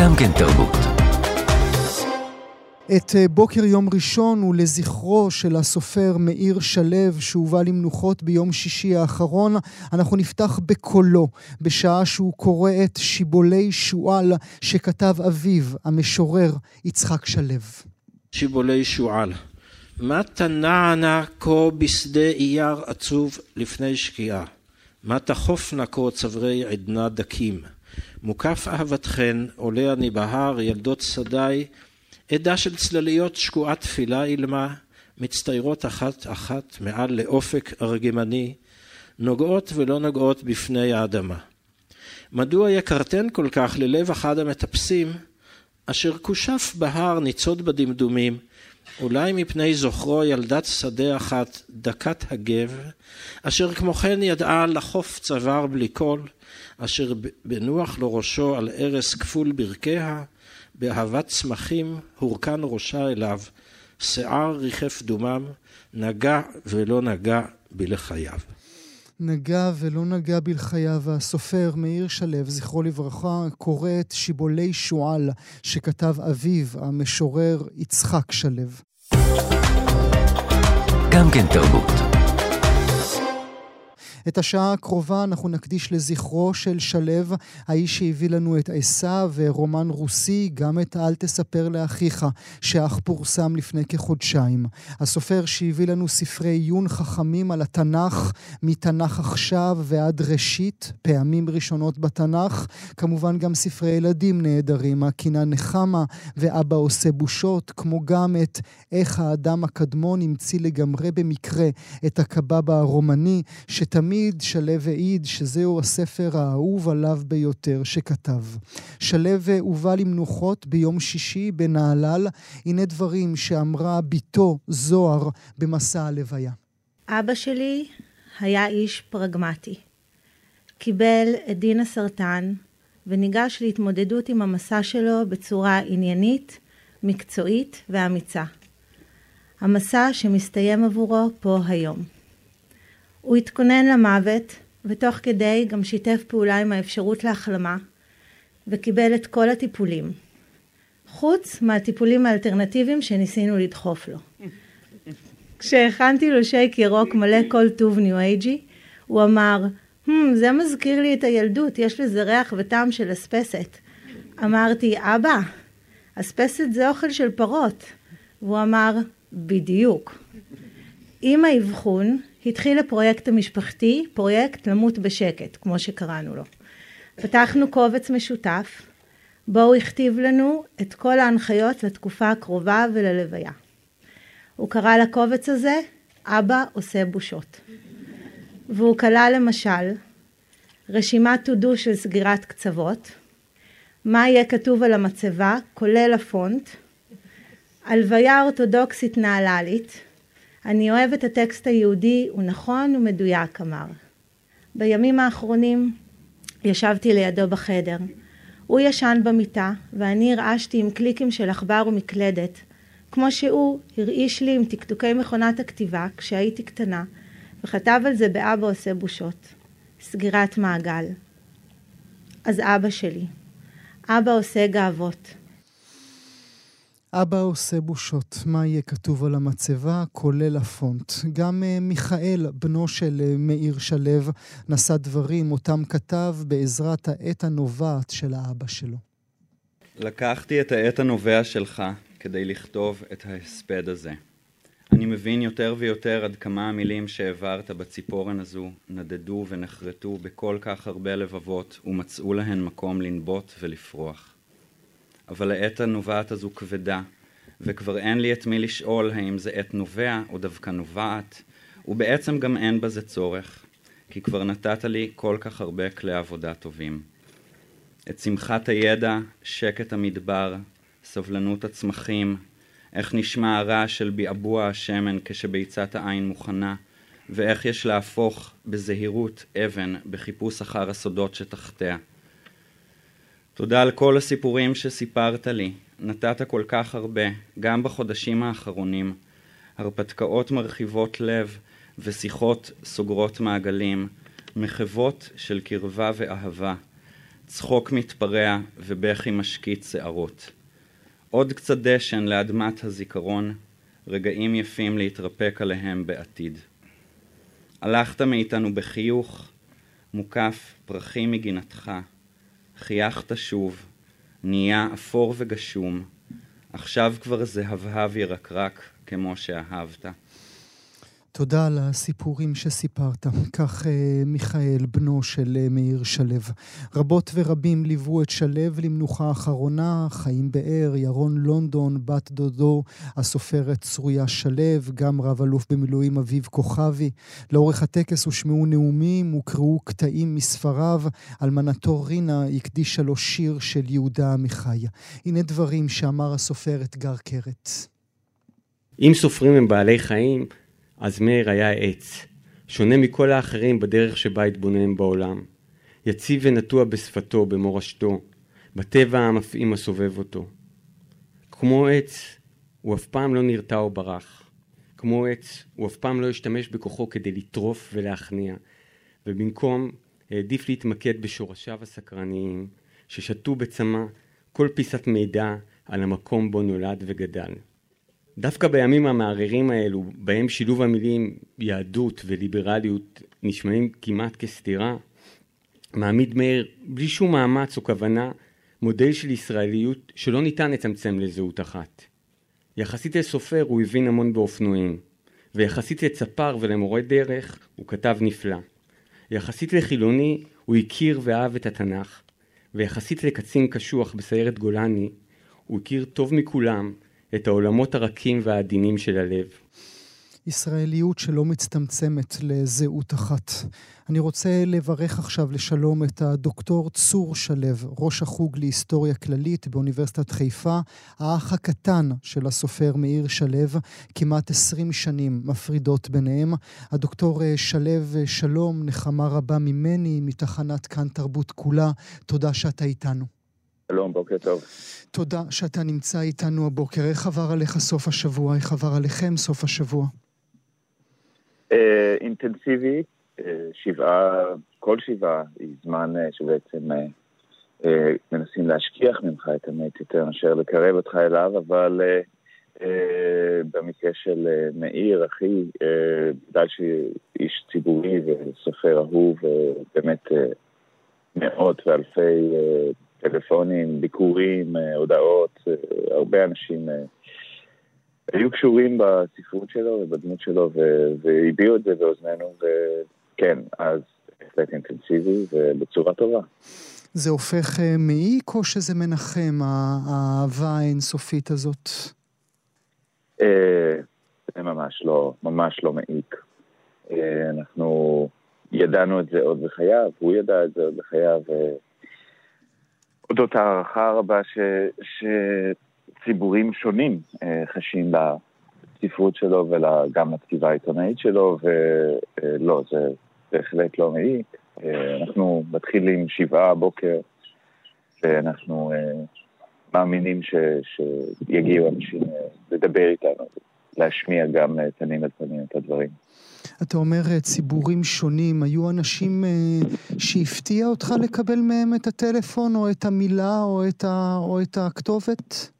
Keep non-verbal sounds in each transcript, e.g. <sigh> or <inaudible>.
גם כן תרבות. את אה, בוקר יום ראשון הוא לזכרו של הסופר מאיר שלו שהובא למנוחות ביום שישי האחרון. אנחנו נפתח בקולו, בשעה שהוא קורא את שיבולי שועל שכתב אביו, המשורר יצחק שלו. שיבולי שועל מה תנענה כה בשדה אייר עצוב לפני שקיעה? מה תחופנה כה צברי עדנה דקים? מוקף אהבתכן עולה אני בהר ילדות שדי עדה של צלליות שקועה תפילה אילמה מצטיירות אחת אחת מעל לאופק ארגמני נוגעות ולא נוגעות בפני האדמה. מדוע יקרתן כל כך ללב אחד המטפסים אשר כושף בהר ניצוד בדמדומים אולי מפני זוכרו ילדת שדה אחת דקת הגב, אשר כמו כן ידעה לחוף צוואר בלי קול, אשר בנוח לו ראשו על ערש כפול ברכיה, באהבת צמחים הורכן ראשה אליו, שיער ריחף דומם, נגע ולא נגע בלחייו. נגע ולא נגע בלחייו, הסופר מאיר שלו, זכרו לברכה, קורא את שיבולי שועל שכתב אביו, המשורר יצחק שלו. גם כן תרבות. את השעה הקרובה אנחנו נקדיש לזכרו של שלו, האיש שהביא לנו את עשיו ורומן רוסי, גם את אל תספר לאחיך, שאך פורסם לפני כחודשיים. הסופר שהביא לנו ספרי עיון חכמים על התנ"ך, מתנ"ך עכשיו ועד ראשית, פעמים ראשונות בתנ"ך, כמובן גם ספרי ילדים נהדרים, הקינה נחמה ואבא עושה בושות, כמו גם את איך האדם הקדמון המציא לגמרי במקרה את הקבב הרומני, שתמיד תמיד שלו העיד שזהו הספר האהוב עליו ביותר שכתב. שלו הובא למנוחות ביום שישי בנהלל. הנה דברים שאמרה בתו זוהר במסע הלוויה. אבא שלי היה איש פרגמטי. קיבל את דין הסרטן וניגש להתמודדות עם המסע שלו בצורה עניינית, מקצועית ואמיצה. המסע שמסתיים עבורו פה היום. הוא התכונן למוות, ותוך כדי גם שיתף פעולה עם האפשרות להחלמה, וקיבל את כל הטיפולים, חוץ מהטיפולים האלטרנטיביים שניסינו לדחוף לו. כשהכנתי לו שייק ירוק מלא כל טוב ניו אייג'י, הוא אמר, hmm, זה מזכיר לי את הילדות, יש לזה ריח וטעם של אספסת. אמרתי, אבא, אספסת זה אוכל של פרות. והוא אמר, בדיוק. עם האבחון, התחיל הפרויקט המשפחתי, פרויקט למות בשקט, כמו שקראנו לו. פתחנו קובץ משותף, בו הוא הכתיב לנו את כל ההנחיות לתקופה הקרובה וללוויה. הוא קרא לקובץ הזה, אבא עושה בושות. והוא כלל למשל רשימת to do של סגירת קצוות, מה יהיה כתוב על המצבה, כולל הפונט, הלוויה אורתודוקסית נהללית, אני אוהב את הטקסט היהודי, הוא נכון ומדויק, אמר. בימים האחרונים ישבתי לידו בחדר. הוא ישן במיטה, ואני הרעשתי עם קליקים של עכבר ומקלדת, כמו שהוא הרעיש לי עם תקתוקי מכונת הכתיבה כשהייתי קטנה, וכתב על זה באבא עושה בושות. סגירת מעגל. אז אבא שלי. אבא עושה גאוות. אבא עושה בושות, מה יהיה כתוב על המצבה, כולל הפונט. גם uh, מיכאל, בנו של uh, מאיר שלו, נשא דברים, אותם כתב בעזרת העת הנובעת של האבא שלו. לקחתי את העת הנובע שלך כדי לכתוב את ההספד הזה. אני מבין יותר ויותר עד כמה המילים שהעברת בציפורן הזו נדדו ונחרטו בכל כך הרבה לבבות ומצאו להן מקום לנבוט ולפרוח. אבל העת הנובעת הזו כבדה, וכבר אין לי את מי לשאול האם זה עת נובע או דווקא נובעת, ובעצם גם אין בזה צורך, כי כבר נתת לי כל כך הרבה כלי עבודה טובים. את שמחת הידע, שקט המדבר, סבלנות הצמחים, איך נשמע הרעש של ביעבוע השמן כשביצת העין מוכנה, ואיך יש להפוך בזהירות אבן בחיפוש אחר הסודות שתחתיה. תודה על כל הסיפורים שסיפרת לי. נתת כל כך הרבה, גם בחודשים האחרונים. הרפתקאות מרחיבות לב ושיחות סוגרות מעגלים, מחוות של קרבה ואהבה. צחוק מתפרע ובכי משקיט שערות. עוד קצת דשן לאדמת הזיכרון, רגעים יפים להתרפק עליהם בעתיד. הלכת מאיתנו בחיוך, מוקף פרחים מגינתך, חייכת שוב, נהיה אפור וגשום, עכשיו כבר זהבהב ירקרק כמו שאהבת. תודה על הסיפורים שסיפרת. כך אה, מיכאל, בנו של אה, מאיר שלו. רבות ורבים ליוו את שלו למנוחה האחרונה, חיים באר, ירון לונדון, בת דודו, הסופרת צרויה שלו, גם רב אלוף במילואים אביב כוכבי. לאורך הטקס הושמעו נאומים, הוקראו קטעים מספריו. אלמנתו רינה הקדישה לו שיר של יהודה עמיחי. הנה דברים שאמר הסופר אתגר קרת. אם סופרים הם בעלי חיים, אז מאיר היה עץ, שונה מכל האחרים בדרך שבה התבונן בעולם. יציב ונטוע בשפתו, במורשתו, בטבע המפעים הסובב אותו. כמו עץ, הוא אף פעם לא נרתע או ברח. כמו עץ, הוא אף פעם לא השתמש בכוחו כדי לטרוף ולהכניע, ובמקום העדיף להתמקד בשורשיו הסקרניים, ששתו בצמא כל פיסת מידע על המקום בו נולד וגדל. דווקא בימים המערערים האלו, בהם שילוב המילים יהדות וליברליות נשמעים כמעט כסתירה, מעמיד מאיר בלי שום מאמץ או כוונה מודל של ישראליות שלא ניתן לצמצם לזהות אחת. יחסית לסופר הוא הבין המון באופנועים, ויחסית לצפר ולמורה דרך הוא כתב נפלא. יחסית לחילוני הוא הכיר ואהב את התנ"ך, ויחסית לקצין קשוח בסיירת גולני הוא הכיר טוב מכולם את העולמות הרכים והעדינים של הלב. ישראליות שלא מצטמצמת לזהות אחת. אני רוצה לברך עכשיו לשלום את הדוקטור צור שלו, ראש החוג להיסטוריה כללית באוניברסיטת חיפה, האח הקטן של הסופר מאיר שלו, כמעט עשרים שנים מפרידות ביניהם. הדוקטור אה, שלו, אה, שלום, נחמה רבה ממני, מתחנת כאן תרבות כולה. תודה שאתה איתנו. שלום, בוקר טוב. תודה שאתה נמצא איתנו הבוקר. איך עבר עליך סוף השבוע? איך עבר עליכם סוף השבוע? אה, אינטנסיבי, אה, שבעה, כל שבעה היא זמן אה, שבעצם מנסים להשכיח ממך את המת יותר מאשר לקרב אותך אליו, אבל במקרה של מאיר, אחי, בגלל שאיש ציבורי וסופר אהוב, באמת מאות ואלפי טלפונים, ביקורים, אה, הודעות, אה, הרבה אנשים אה, היו קשורים בספרות שלו ובדמות שלו והביעו את זה באוזנינו, וכן, אז בהחלט אינטנסיבי ובצורה טובה. זה הופך מעיק או שזה מנחם, האהבה האינסופית הזאת? זה ממש לא, ממש לא מעיק. אנחנו ידענו את זה עוד בחייו, הוא ידע את זה עוד בחייו, אודות הערכה הרבה ש, שציבורים שונים אה, חשים לספרות שלו וגם לכתיבה העיתונאית שלו, ולא, זה בהחלט לא מעיק. אה, אנחנו מתחילים שבעה הבוקר, ואנחנו אה, מאמינים ש, שיגיעו אנשים לדבר איתנו, להשמיע גם פנים אל פנים את הדברים. אתה אומר אה, ציבורים שונים, היו אנשים אה, שהפתיע אותך לקבל מהם את הטלפון או את המילה או את, ה, או את הכתובת?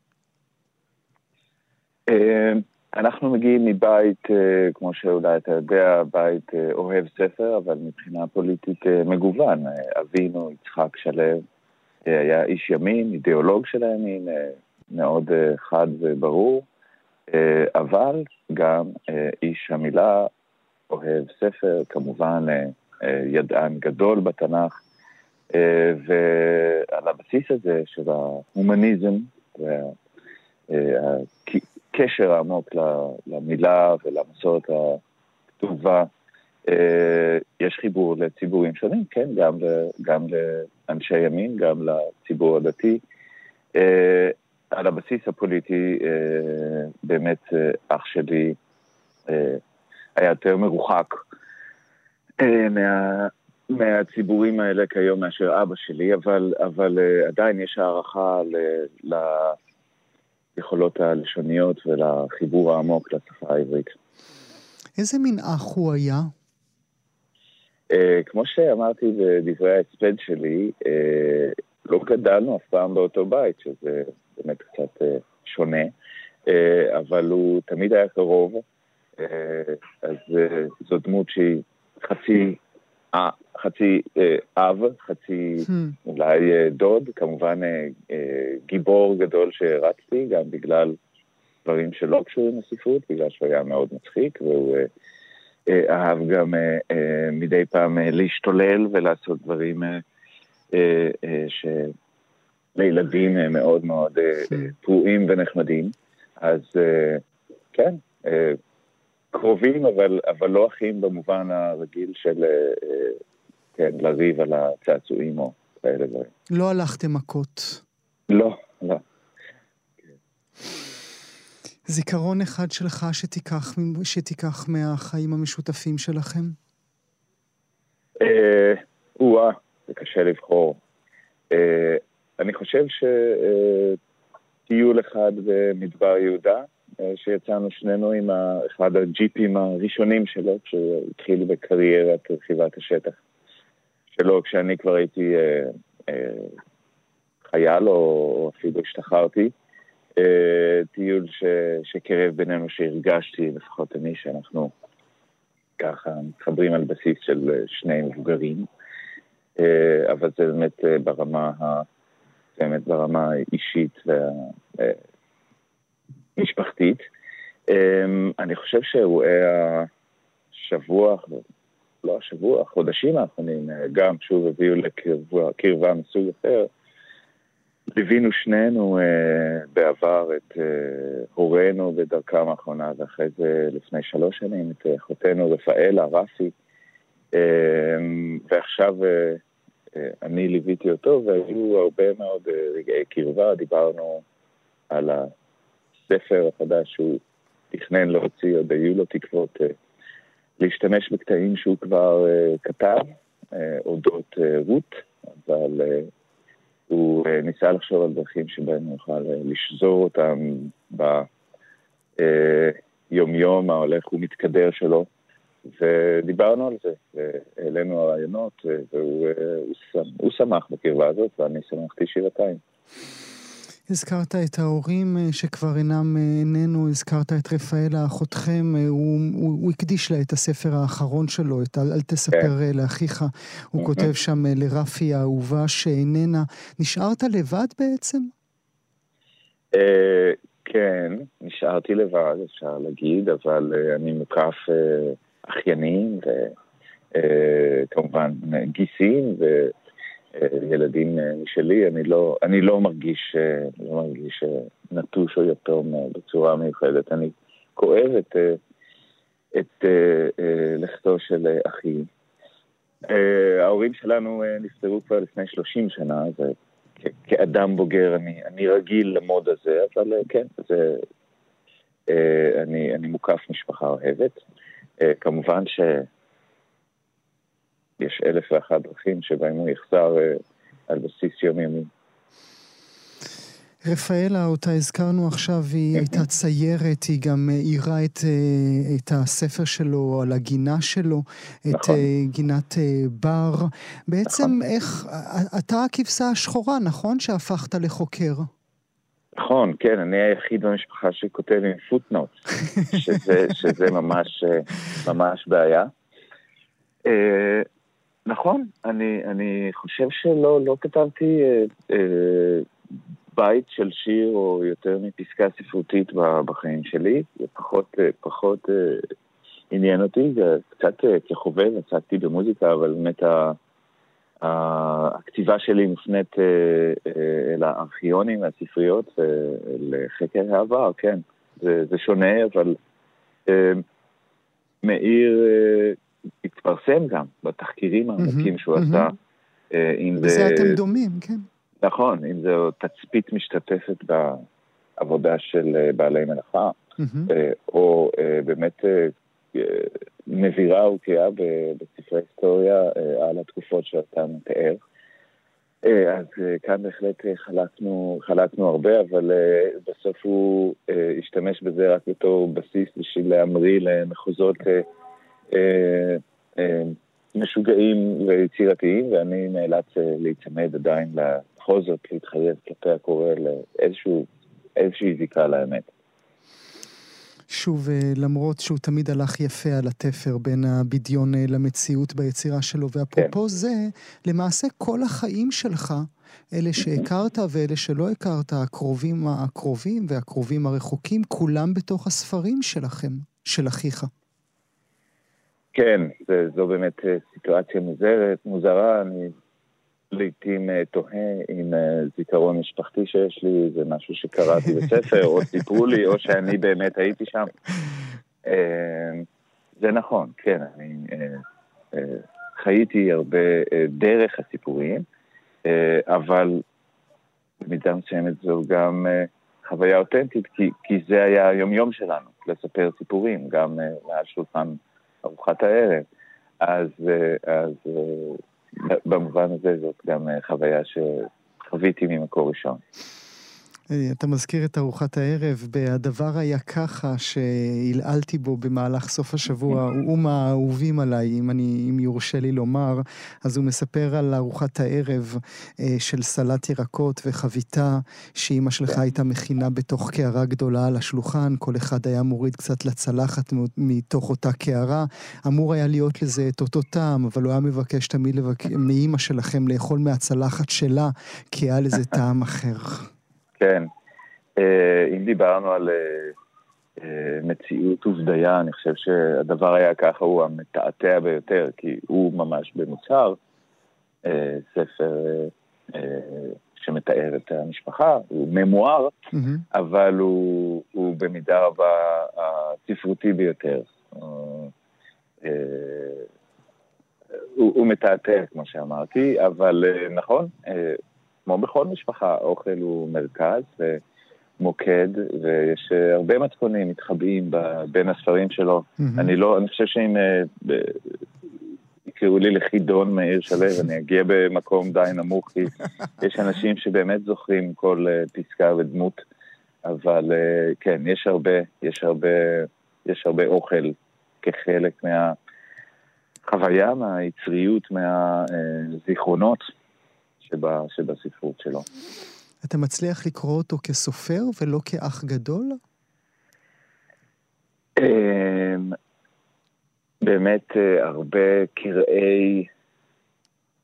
אה, אנחנו מגיעים מבית, כמו שאולי אתה יודע, בית אוהב ספר, אבל מבחינה פוליטית מגוון. אבינו, יצחק שלו, היה איש ימין, אידיאולוג של הימין, מאוד חד וברור, אבל גם איש המילה, אוהב ספר, כמובן אה, אה, ידען גדול בתנ"ך, אה, ועל הבסיס הזה של ההומניזם והקשר העמוק למילה ולמסורת הכתובה, יש חיבור לציבורים שונים, כן, גם, גם לאנשי ימין, גם לציבור הדתי. על הבסיס הפוליטי, באמת אח שלי היה יותר מרוחק אה, מה, מהציבורים האלה כיום מאשר אבא שלי, אבל, אבל אה, עדיין יש הערכה ל, ליכולות הלשוניות ולחיבור העמוק לשפה העברית. איזה מין אח הוא היה? Uh, כמו שאמרתי בדברי ההספד שלי, uh, גדלנו אף פעם באותו בית, שזה באמת קצת שונה, אבל הוא תמיד היה קרוב, אז זו דמות שהיא חצי אה, חצי אה, אב, חצי hmm. אולי אה, דוד, כמובן אה, אה, גיבור גדול שהרצתי, גם בגלל דברים שלא קשורים לספרות, בגלל שהוא היה מאוד מצחיק, והוא אה, אה, אהב גם אה, אה, מדי פעם אה, להשתולל ולעשות דברים אה, אה, אה, שלילדים אה, מאוד מאוד אה, hmm. פרועים ונחמדים. אז אה, כן, אה, קרובים, אבל, אבל לא אחים במובן הרגיל של, אה, כן, לריב על הצעצועים או כאלה דברים. לא הלכתם מכות. לא, לא. זיכרון אחד שלך שתיקח, שתיקח מהחיים המשותפים שלכם? אה, או-אה, זה קשה לבחור. אה, אני חושב שטיול אחד במדבר יהודה, אה, שיצאנו שנינו עם אחד הג'יפים הראשונים שלו, כשהוא התחיל בקריירת רכיבת השטח שלו, כשאני כבר הייתי אה, אה, חייל או אפילו השתחררתי. אה, טיול ש, שקרב בינינו, שהרגשתי, לפחות אני, שאנחנו ככה מתחברים על בסיס של אה, שני מבוגרים. אה, אבל זה באמת אה, ברמה, באמת ברמה האישית וה... אה, משפחתית. אמ, אני חושב שאירועי השבוע, לא השבוע, החודשים האחרונים, אה, גם שוב הביאו לקרבה מסוג אחר. ליווינו שנינו אה, בעבר את אה, הורינו בדרכם האחרונה, ואחרי זה לפני שלוש שנים את אחותנו רפאלה, רפי, אה, ועכשיו אה, אה, אני ליוויתי אותו, והיו הרבה מאוד אה, רגעי קרבה, דיברנו על. הספר החדש שהוא תכנן להוציא, עוד היו לו תקוות uh, להשתמש בקטעים שהוא כבר uh, כתב, uh, אודות רות, אבל הוא ניסה לחשוב על דרכים שבהם הוא יוכל לשזור אותם ביומיום ההולך ומתקדר שלו. ודיברנו על זה, והעלינו הרעיונות, והוא הוא, הוא שמח בקרבה הזאת, ואני שמחתי שבעתיים. הזכרת את ההורים אה, שכבר אינם אה, איננו, הזכרת את רפאלה, אחותכם, אה, הוא, הוא, הוא הקדיש לה את הספר האחרון שלו, את אל, אל תספר כן. לאחיך. הוא כותב שם לרפי האהובה שאיננה. נשארת לבד בעצם? כן, נשארתי לבד, אפשר להגיד, אבל אני מוקף אחיינים וכמובן גיסים, ו... ילדים אה, משלי, אני לא, אני לא מרגיש, אה, לא מרגיש אה, נטוש או יתום בצורה מיוחדת. אני כואב את, את לכתו של אחי. ההורים שלנו נפטרו כבר לפני 30 שנה, וכאדם בוגר אני, אני רגיל למוד הזה, אבל כן, זה, אני, אני מוקף משפחה אוהבת. כמובן ש... יש אלף ואחת דרכים שבהם הוא יחזר אה, על בסיס יומיומי. רפאלה, אותה הזכרנו עכשיו, היא כן, הייתה כן. ציירת, היא גם עירה את, אה, את הספר שלו על הגינה שלו, את נכון. אה, גינת בר. בעצם נכון. איך, אתה הכבשה השחורה, נכון? שהפכת לחוקר. נכון, כן, אני היחיד במשפחה שכותב עם פוטנוט, <laughs> שזה, שזה ממש, ממש בעיה. נכון, אני, אני חושב שלא לא כתבתי אה, אה, בית של שיר או יותר מפסקה ספרותית בחיים שלי, זה פחות, אה, פחות אה, עניין אותי, זה קצת אה, כחובב, עסקתי במוזיקה, אבל באמת ה, ה, הכתיבה שלי מופנית אה, אה, אל הארכיונים והספריות ולחקר העבר, כן, זה, זה שונה, אבל אה, מאיר... אה, התפרסם גם בתחקירים העמוקים שהוא עשה. אה, בזה אתם דומים, כן. נכון, אם זו תצפית משתתפת בעבודה של אה, בעלי מלאכה, אה, או באמת נבירה וקריאה בספרי היסטוריה על התקופות שאתה מתאר. אז כאן בהחלט חלקנו, חלקנו הרבה, אבל בסוף הוא השתמש בזה רק בתור בסיס בשביל להמריא למחוזות משוגעים ויצירתיים, ואני נאלץ להיצמד עדיין, בכל זאת להתחייב כלפי הקורא לאיזושהי זיקה לאמת. שוב, אה, למרות שהוא תמיד הלך יפה על התפר בין הבדיון אה, למציאות ביצירה שלו, ואפרופו כן. זה, למעשה כל החיים שלך, אלה שהכרת ואלה שלא הכרת, הקרובים הקרובים והקרובים הרחוקים, כולם בתוך הספרים שלכם, של אחיך. כן, זו באמת אה, סיטואציה מוזרת, מוזרה, אני לעיתים אה, תוהה אם אה, זיכרון משפחתי שיש לי זה משהו שקראתי <laughs> בספר, או סיפרו לי, או שאני באמת הייתי שם. זה נכון, כן, אני חייתי הרבה דרך הסיפורים, אבל במידה מסוימת זו גם חוויה אותנטית, כי, כי זה היה היומיום שלנו, לספר סיפורים, גם מעל שולחן ארוחת הערב. אז, אז במובן הזה זאת גם אה, חוויה שחוויתי ממקור ראשון. אתה מזכיר את ארוחת הערב, ב"הדבר היה ככה" שהלעלתי בו במהלך סוף השבוע, <laughs> הוא מהאהובים עליי, אם, אני, אם יורשה לי לומר, אז הוא מספר על ארוחת הערב אה, של סלט ירקות וחביתה שאימא שלך. הייתה מכינה בתוך קערה גדולה על השולחן, כל אחד היה מוריד קצת לצלחת מתוך אותה קערה. אמור היה להיות לזה את אותו טעם, אבל הוא היה מבקש תמיד לבק... מאימא שלכם לאכול מהצלחת שלה, כי היה לזה טעם אחר. <laughs> כן. אה, אם דיברנו על אה, אה, מציאות ובדיה, אני חושב שהדבר היה ככה, הוא המתעתע ביותר, כי הוא ממש במוצהר ספר שמתאר את המשפחה, הוא ממואר, mm-hmm. אבל הוא, הוא במידה רבה הספרותי ביותר. הוא, הוא מתעתע, כמו שאמרתי, אבל נכון, כמו בכל משפחה, האוכל הוא מרכז ומוקד, ויש אה, הרבה מתכונים מתחבאים בין הספרים שלו. Mm-hmm. אני לא, אני חושב שאם אה, יקראו לי לחידון מאיר שלו, <laughs> אני אגיע במקום די נמוך, כי יש אנשים שבאמת זוכרים כל אה, פסקה ודמות, אבל כן, יש הרבה, יש הרבה, יש הרבה אוכל כחלק מהחוויה, מהיצריות, מהזיכרונות. שבה, שבספרות שלו. אתה מצליח לקרוא אותו כסופר ולא כאח גדול? אמ, באמת אה, הרבה קרעי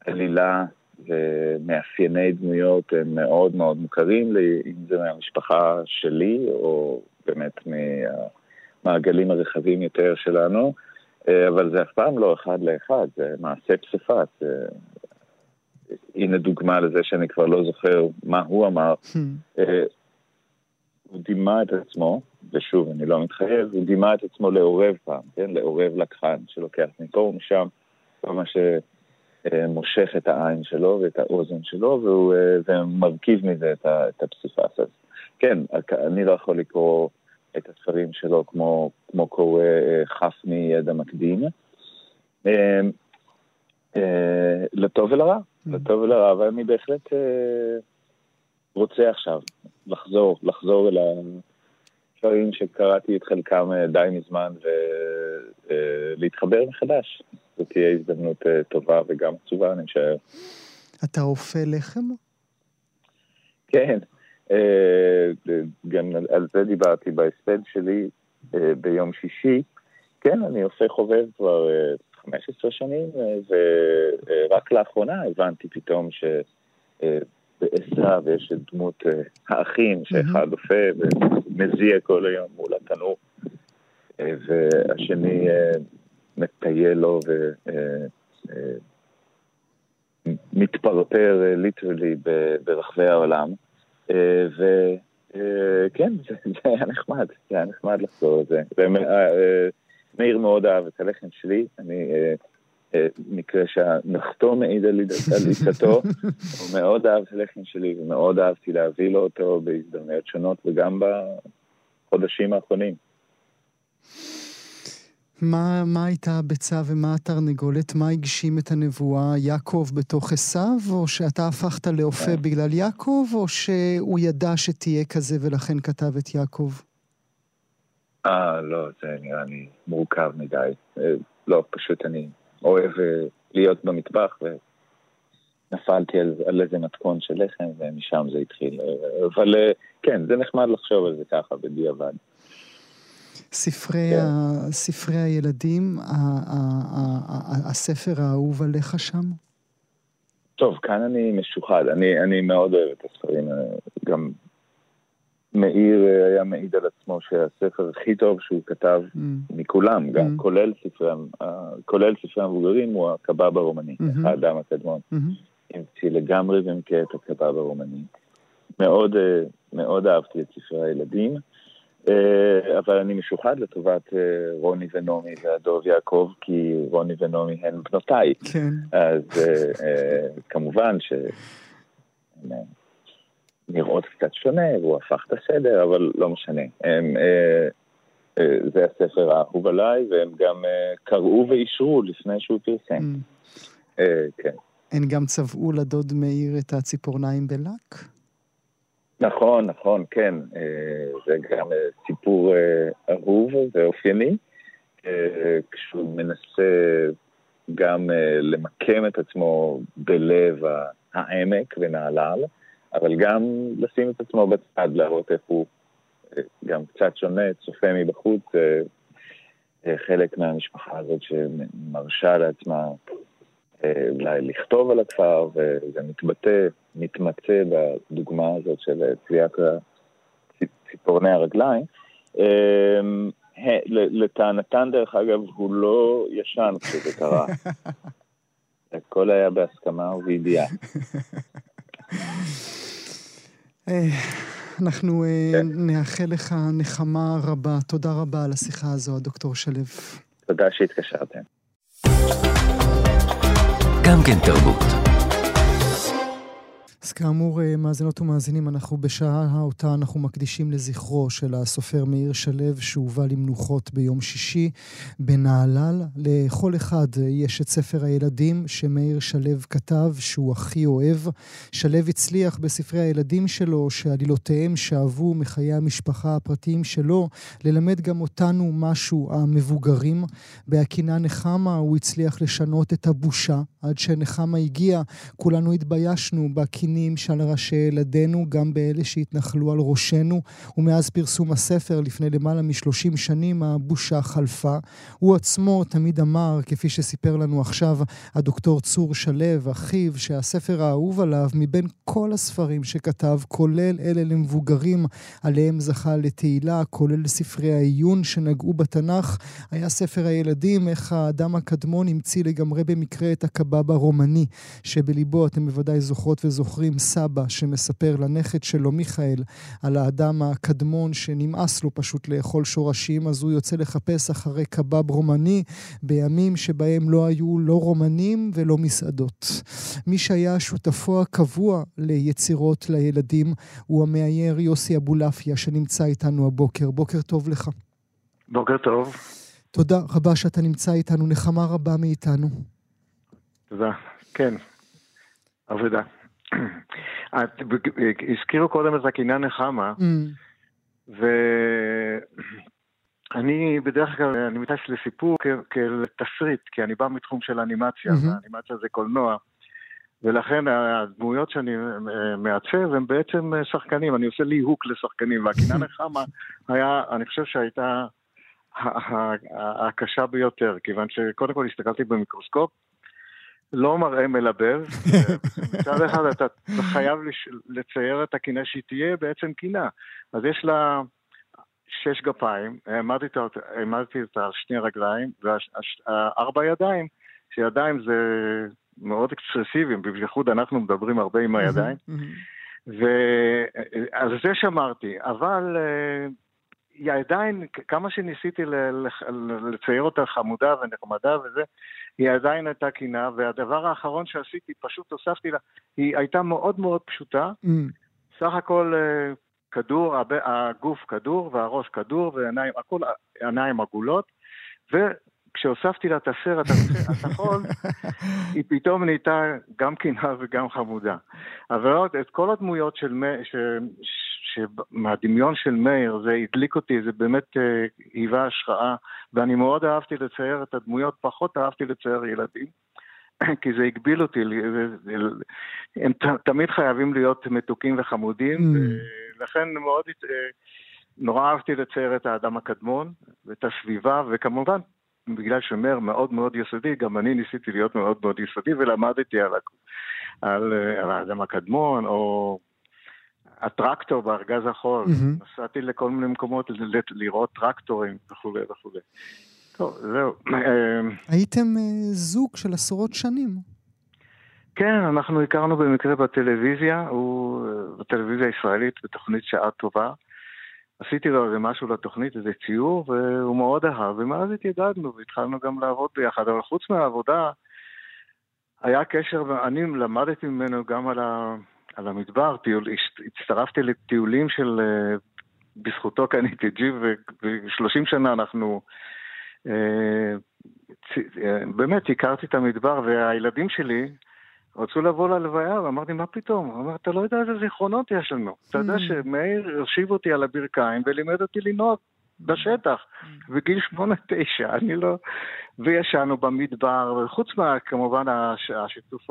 עלילה ומאפייני דמויות הם מאוד מאוד מוכרים לי, אם זה מהמשפחה שלי או באמת מהמעגלים הרחבים יותר שלנו, אה, אבל זה אף פעם לא אחד לאחד, זה מעשה פסיפס, הנה דוגמה לזה שאני כבר לא זוכר מה הוא אמר. Hmm. אה, הוא דימה את עצמו, ושוב, אני לא מתחייב, הוא דימה את עצמו לעורב פעם, כן? לעורב לקחן שלוקח מפה ומשם, כל מה שמושך את העין שלו ואת האוזן שלו, והוא, אה, ומרכיב מזה את, את הפסיפס. אז כן, אני לא יכול לקרוא את הספרים שלו כמו, כמו קורא אה, חף מידע מקדים. לטוב ולרע. לטוב ולרע, ואני בהחלט אה, רוצה עכשיו לחזור, לחזור אל הדברים שקראתי את חלקם אה, די מזמן ולהתחבר אה, מחדש. זאת תהיה הזדמנות טובה וגם עצובה, אני משער. אתה אופה לחם? כן, גם על זה דיברתי בהספד שלי ביום שישי. כן, אני אופה חובב כבר 15 שנים, אה, ורק לאחרונה הבנתי פתאום שבעשרה ויש את דמות אה, האחים, שאחד אופה ומזיע כל היום מול התנור, אה, והשני מטייל לו ומתפרפר ליטרלי ברחבי העולם. וכן, זה היה נחמד, זה היה נחמד לחזור לזה. מאיר מאוד אהב את הלחם שלי, אני... אה, אה, מקרה שהנחתו מעיד על עיסתו, <laughs> הוא מאוד אהב את הלחם שלי ומאוד אהבתי להביא לו אותו בהזדמנויות שונות וגם בחודשים האחרונים. מה, מה הייתה הביצה ומה התרנגולת? מה הגשים את הנבואה? יעקב בתוך עשיו? או שאתה הפכת לאופה כן. בגלל יעקב? או שהוא ידע שתהיה כזה ולכן כתב את יעקב? אה, לא, זה נראה לי מורכב מדי. אה, לא, פשוט אני אוהב אה, להיות במטבח, ונפלתי על, על איזה מתכון של לחם, ומשם זה התחיל. אבל כן, זה נחמד לחשוב על זה ככה, בדיעבד. ספרי, כן. ה, ספרי הילדים, ה, ה, ה, ה, הספר האהוב עליך שם? טוב, כאן אני משוחד. אני, אני מאוד אוהב את הספרים. גם מאיר היה מעיד על עצמו שהספר הכי טוב שהוא כתב mm. מכולם, גם mm. כולל ספרי, כולל ספרי המבוגרים, הוא הקבב הרומני, mm-hmm. האדם הקדמון. Mm-hmm. המציא לגמרי ומכה את הקבב הרומני. מאוד, מאוד אהבתי את ספרי הילדים. אה, אבל אני משוחד לטובת אה, רוני ונעמי והדוב יעקב, כי רוני ונעמי הן בנותיי. כן. אז אה, כמובן ש... נראות קצת שונה, והוא הפך את הסדר, אבל לא משנה. הם, אה, אה, זה הספר האהוב עליי, והם גם אה, קראו ואישרו לפני שהוא פרסם. Mm. אה, כן. הן גם צבעו לדוד מאיר את הציפורניים בלק? נכון, נכון, כן. אה, זה גם אה, סיפור אה, אהוב ואופייני, כשהוא מנסה גם למקם את עצמו בלב העמק ונהלל, אבל גם לשים את עצמו בצד, להראות איך הוא גם קצת שונה, צופה מבחוץ, חלק מהמשפחה הזאת שמרשה לעצמה אולי לכתוב על הכפר, וזה מתבטא, מתמצא בדוגמה הזאת של צביעת ציפורני הרגליים. לטענתן, דרך אגב, הוא לא ישן כשזה קרה. <laughs> הכל היה בהסכמה ובידיעה. אה, אנחנו אה, כן. נאחל לך נחמה רבה. תודה רבה על השיחה הזו, הדוקטור שלו. תודה שהתקשרתם. גם כן תרבות. אז כאמור, אה, מאזינות ומאזינים, אנחנו בשעה אותה אנחנו מקדישים לזכרו של הסופר מאיר שלו, שהובא למנוחות ביום שישי בנהלל. לכל אחד יש את ספר הילדים שמאיר שלו כתב, שהוא הכי אוהב. שלו הצליח בספרי הילדים שלו, שעלילותיהם שאבו מחיי המשפחה הפרטיים שלו, ללמד גם אותנו משהו, המבוגרים. בהקינה נחמה הוא הצליח לשנות את הבושה. עד שנחמה הגיע, כולנו התביישנו בקינה. נינים שעל ראשי ילדינו, גם באלה שהתנחלו על ראשנו, ומאז פרסום הספר לפני למעלה משלושים שנים הבושה חלפה. הוא עצמו תמיד אמר, כפי שסיפר לנו עכשיו הדוקטור צור שלו, אחיו, שהספר האהוב עליו מבין כל הספרים שכתב, כולל אלה למבוגרים עליהם זכה לתהילה, כולל ספרי העיון שנגעו בתנ"ך, היה ספר הילדים, איך האדם הקדמון המציא לגמרי במקרה את הקבב הרומני, שבליבו אתם בוודאי זוכרות וזוכרים. זוכרים סבא שמספר לנכד שלו, מיכאל, על האדם הקדמון שנמאס לו פשוט לאכול שורשים, אז הוא יוצא לחפש אחרי קבב רומני בימים שבהם לא היו לא רומנים ולא מסעדות. מי שהיה שותפו הקבוע ליצירות לילדים הוא המאייר יוסי אבולעפיה שנמצא איתנו הבוקר. בוקר טוב לך. בוקר טוב. תודה רבה שאתה נמצא איתנו, נחמה רבה מאיתנו. תודה, כן, אבדה. <clears throat> הזכירו קודם את הקינה נחמה, mm. ואני <clears throat> בדרך כלל, אני מתייחס לסיפור כאל תסריט, כי אני בא מתחום של אנימציה, mm-hmm. אנימציה זה קולנוע. ולכן הדמויות שאני מעצב הם בעצם שחקנים, אני עושה ליהוק לשחקנים, והקינה <laughs> נחמה היה, אני חושב שהייתה הקשה ביותר, כיוון שקודם כל הסתכלתי במיקרוסקופ, לא מראה מלבב. מצד אחד אתה חייב לצייר את הקינה שהיא תהיה בעצם קינה. אז יש לה שש גפיים, העמדתי אותה, העמדתי אותה על שני רגליים, וארבע ידיים, שידיים זה מאוד אקספרסיביים, בייחוד אנחנו מדברים הרבה עם הידיים. ועל זה שמרתי, אבל אה, היא עדיין, כמה שניסיתי לצייר אותה חמודה ונחמדה וזה, היא עדיין הייתה קינה, והדבר האחרון שעשיתי, פשוט הוספתי לה, היא הייתה מאוד מאוד פשוטה. Mm. סך הכל אה, כדור, הגוף כדור והראש כדור ועיניים, הכל עיניים עגולות, וכשהוספתי לה את הסרט התחול, <laughs> היא פתאום נהייתה גם קינה וגם חמודה. אבל את כל הדמויות של, ש, שמהדמיון של מאיר זה הדליק אותי, זה באמת אה, היווה השראה, ואני מאוד אהבתי לצייר את הדמויות, פחות אהבתי לצייר ילדים. <clears throat> כי זה הגביל אותי. הם תמיד חייבים להיות מתוקים וחמודים, mm. ולכן מאוד, נורא אהבתי לצייר את האדם הקדמון ואת הסביבה, וכמובן, בגלל שמר מאוד מאוד יסודי, גם אני ניסיתי להיות מאוד מאוד יסודי ולמדתי על, על, על האדם הקדמון, או הטרקטור בארגז החול. Mm-hmm. נסעתי לכל מיני מקומות לראות טרקטורים וכולי וכולי. טוב, זהו. הייתם אה, זוג של עשרות שנים. כן, אנחנו הכרנו במקרה בטלוויזיה, הוא אה, בטלוויזיה הישראלית, בתוכנית שעה טובה. עשיתי לו איזה משהו לתוכנית, איזה ציור, והוא מאוד אהב, ומאז התיידדנו והתחלנו גם לעבוד ביחד. אבל חוץ מהעבודה, היה קשר, אני למדתי ממנו גם על, ה, על המדבר, טיול, הצטרפתי לטיולים של, אה, בזכותו קניתי ג'יפ, ו-30 שנה אנחנו, אה, אה, באמת הכרתי את המדבר, והילדים שלי, רצו לבוא ללוויה, ואמרתי, מה פתאום? הוא אמר, אתה לא יודע איזה זיכרונות יש לנו. אתה יודע mm. שמאיר הושיב אותי על הברכיים ולימד אותי לנהוג בשטח, mm. בגיל שמונה, תשע, אני לא... וישנו במדבר, וחוץ מה, כמובן, השיתוף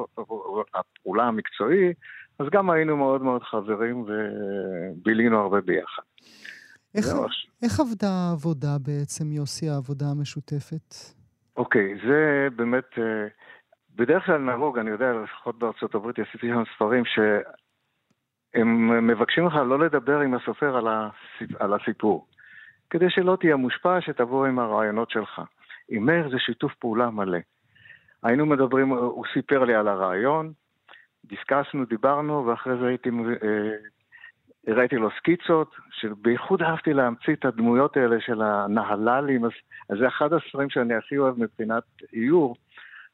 הפעולה המקצועי, אז גם היינו מאוד מאוד חברים ובילינו הרבה ביחד. איך, איך עבדה העבודה בעצם, יוסי, העבודה המשותפת? אוקיי, זה באמת... אה, בדרך כלל נהוג, אני יודע, לפחות בארצות הברית עשיתי שם ספרים שהם מבקשים לך לא לדבר עם הסופר על, הסיפ... על הסיפור, כדי שלא תהיה מושפע, שתבוא עם הרעיונות שלך. עם מאיר זה שיתוף פעולה מלא. היינו מדברים, הוא סיפר לי על הרעיון, דיסקסנו, דיברנו, ואחרי זה הייתי, אה, הראיתי לו סקיצות, שבייחוד אהבתי להמציא את הדמויות האלה של הנהל"לים, אז, אז זה אחד הספרים שאני הכי אוהב מבחינת איור.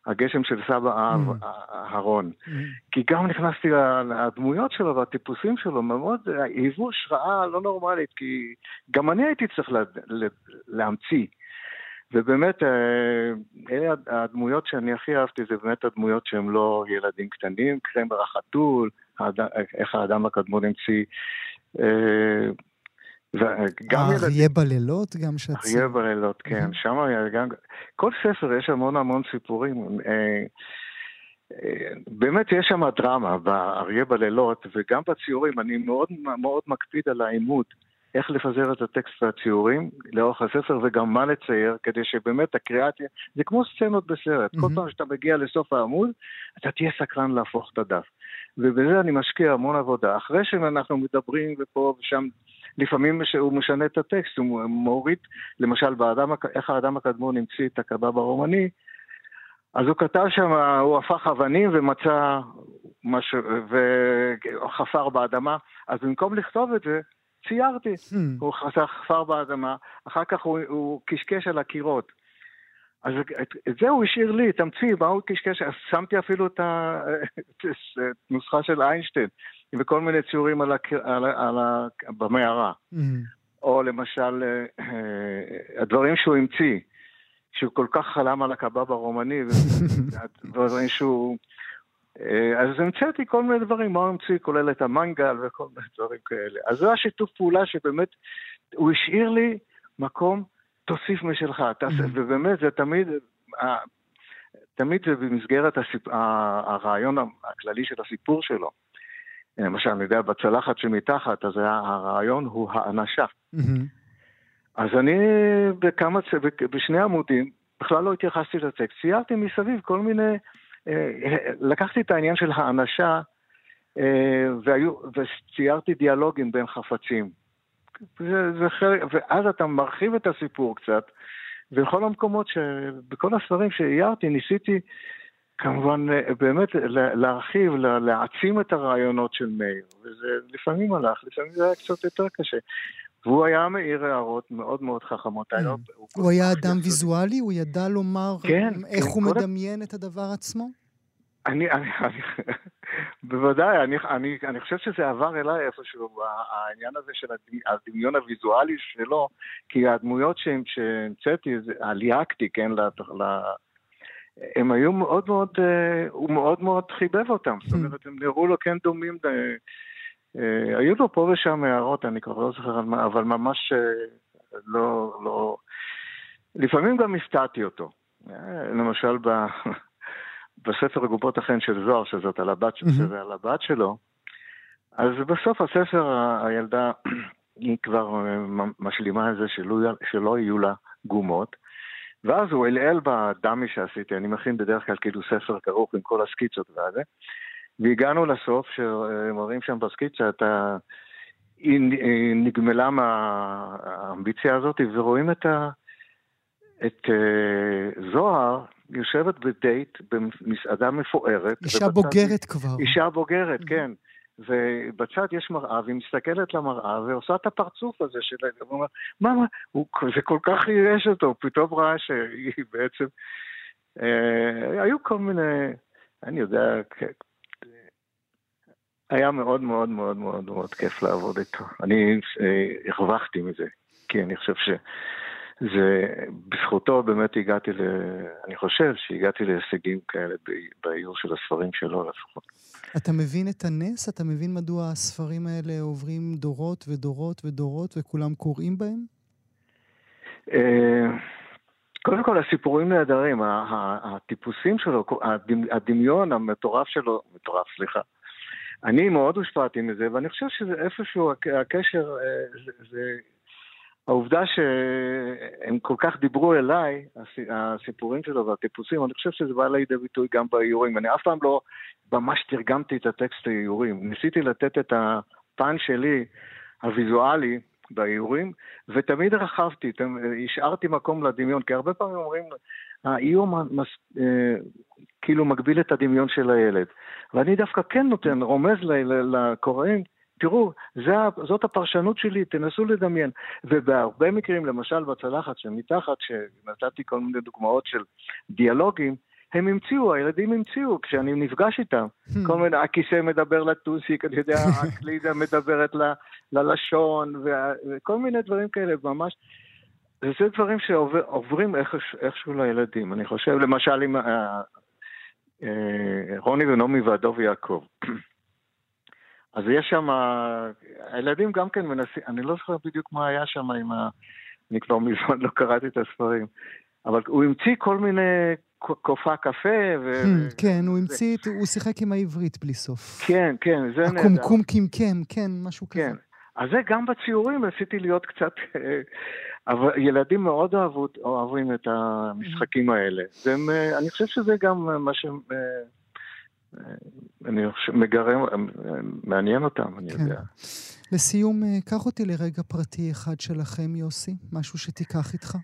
הגשם של סבא mm. אהרון. Mm. כי גם נכנסתי לדמויות שלו והטיפוסים שלו, מאוד היוו השראה לא נורמלית, כי גם אני הייתי צריך לה, לה, להמציא. ובאמת, אה, אלה הדמויות שאני הכי אהבתי, זה באמת הדמויות שהם לא ילדים קטנים, קרמר החתול, איך האדם הקדמון המציא אה, אריה בלילות גם שאת... אריה בלילות, כן. שם היה גם... כל ספר יש המון המון סיפורים. אה, אה, באמת יש שם דרמה באריה בלילות, וגם בציורים. אני מאוד מאוד מקפיד על העימות. איך לפזר את הטקסט והציורים לאורך הספר וגם מה לצייר, כדי שבאמת הקריאה תהיה... זה כמו סצנות בסרט. Mm-hmm. כל פעם שאתה מגיע לסוף העמוד, אתה תהיה סקרן להפוך את הדף. ובזה אני משקיע המון עבודה. אחרי שאנחנו מדברים ופה ושם לפעמים הוא משנה את הטקסט, הוא מוריד, למשל, באדם, איך האדם הקדמון המציא את הקבב הרומני, אז הוא כתב שם, הוא הפך אבנים ומצא משהו, וחפר באדמה, אז במקום לכתוב את זה, ציירתי. Hmm. הוא חפר באדמה, אחר כך הוא, הוא קשקש על הקירות. אז את, את זה הוא השאיר לי, תמציא, מה הוא קשקש? אז שמתי אפילו את הנוסחה של איינשטיין. וכל מיני ציורים על הקר... על... על... במערה. Mm. או למשל, אה, אה, הדברים שהוא המציא, שהוא כל כך חלם על הקבב הרומני, <laughs> ודברים שהוא... אה, אז המצאתי כל מיני דברים, מה המציא, כולל את המנגל וכל מיני דברים כאלה. אז זה השיתוף פעולה שבאמת, הוא השאיר לי מקום, תוסיף משלך, תעשה, mm. ובאמת זה תמיד, תמיד זה במסגרת הסיפ... הרעיון הכללי של הסיפור שלו. למשל, אני יודע, בצלחת שמתחת, אז הרעיון הוא האנשה. אז אני בכמה, בשני עמודים, בכלל לא התייחסתי לטקסט, ציירתי מסביב כל מיני, אה, לקחתי את העניין של האנשה, אה, והיו, וציירתי דיאלוגים בין חפצים. זה, זה חלק, ואז אתה מרחיב את הסיפור קצת, ובכל המקומות, בכל הספרים שאיירתי, ניסיתי כמובן, אה, באמת להרחיב, להעצים את הרעיונות של מאיר, וזה לפעמים הלך, לפעמים זה היה קצת יותר קשה. והוא היה מעיר הערות מאוד מאוד חכמות. Mm. הוא היה אדם ויזואלי? הוא ידע לומר כן, איך כן, הוא מדמיין את הדבר עצמו? אני, אני, אני <laughs> בוודאי, אני, אני, אני חושב שזה עבר אליי איפשהו, העניין הזה של הדמיון הוויזואלי שלו, כי הדמויות שהמצאתי, ליהקתי, כן, הם היו מאוד מאוד, אה, הוא מאוד מאוד חיבב אותם, זאת אומרת, הם נראו לו כן דומים, אה, היו לו פה ושם הערות, אני כבר לא זוכר על מה, אבל ממש לא, לא, לפעמים גם הפתעתי אותו. למשל, ב... <laughs> בספר גופות החן של זוהר, שזאת על הבת. שזה על הבת שלו, אז בסוף הספר הילדה <clears throat> היא כבר אה, משלימה את זה שלא, שלא יהיו לה גומות. ואז הוא אלעל בדמי שעשיתי, אני מכין בדרך כלל כאילו ספר כרוך עם כל הסקיצות והזה. והגענו לסוף, שמראים שם בסקיצה את ה... היא נגמלה מהאמביציה הזאת, ורואים את, ה... את uh, זוהר יושבת בדייט במסעדה מפוארת. אישה בוגרת כבר. אישה בוגרת, כן. ובצד יש מראה, והיא מסתכלת למראה ועושה את הפרצוף הזה של... הוא אומר, מה, מה, הוא, זה כל כך ייאש אותו, פתאום ראה שהיא בעצם... אה, היו כל מיני, אני יודע, היה מאוד מאוד מאוד מאוד מאוד כיף לעבוד איתו. אני אה, הרווחתי מזה, כי אני חושב ש... זה, בזכותו באמת הגעתי ל... אני חושב שהגעתי להישגים כאלה באיור של הספרים שלו לפחות. אתה מבין את הנס? אתה מבין מדוע הספרים האלה עוברים דורות ודורות ודורות וכולם קוראים בהם? אה, קודם כל, הסיפורים נהדרים, הטיפוסים שלו, הדמיון המטורף שלו, מטורף, סליחה. אני מאוד הושפעתי מזה, ואני חושב שזה איפשהו הקשר, אה, זה, זה העובדה שהם כל כך דיברו אליי, הסיפורים שלו והטיפוסים, אני חושב שזה בא לידי ביטוי גם באיורים. אני אף פעם לא ממש תרגמתי את הטקסט האיורים. ניסיתי לתת את הפן שלי, הוויזואלי, באיורים, ותמיד רחבתי, השארתי מקום לדמיון, כי הרבה פעמים אומרים, האיור מס, אה, כאילו מגביל את הדמיון של הילד. ואני דווקא כן נותן, רומז לקוראים, תראו, זה, זאת הפרשנות שלי, תנסו לדמיין. ובהרבה מקרים, למשל בצלחת שמתחת, שנתתי כל מיני דוגמאות של דיאלוגים, הם המציאו, הילדים המציאו, כשאני נפגש איתם. Hmm. כל מיני, הכיסא מדבר לטוסיק, אני יודע, <laughs> הקלידה מדברת ל, ללשון, וכל מיני דברים כאלה, ממש. וזה דברים שעוברים איכשהו לילדים. אני חושב, למשל, עם אה, אה, רוני ונעמי והדוב יעקב. <clears throat> אז יש שם, הילדים גם כן מנסים, אני לא זוכר בדיוק מה היה שם עם ה... אני כבר מזמן <laughs> לא קראתי את הספרים, אבל הוא המציא כל מיני קופה קפה ו... Hmm, כן, הוא המציא, הוא שיחק עם העברית בלי סוף. כן, כן, זה נהדר. הקומקום קמקם, כן, משהו כזה. כן. אז זה גם בציורים עשיתי להיות קצת... אבל ילדים מאוד אוהבו, אוהבים את המשחקים האלה. והם, אני חושב שזה גם מה ש... אני חושב, מגרם, מעניין אותם, אני כן. יודע. לסיום, קח אותי לרגע פרטי אחד שלכם, יוסי, משהו שתיקח איתך.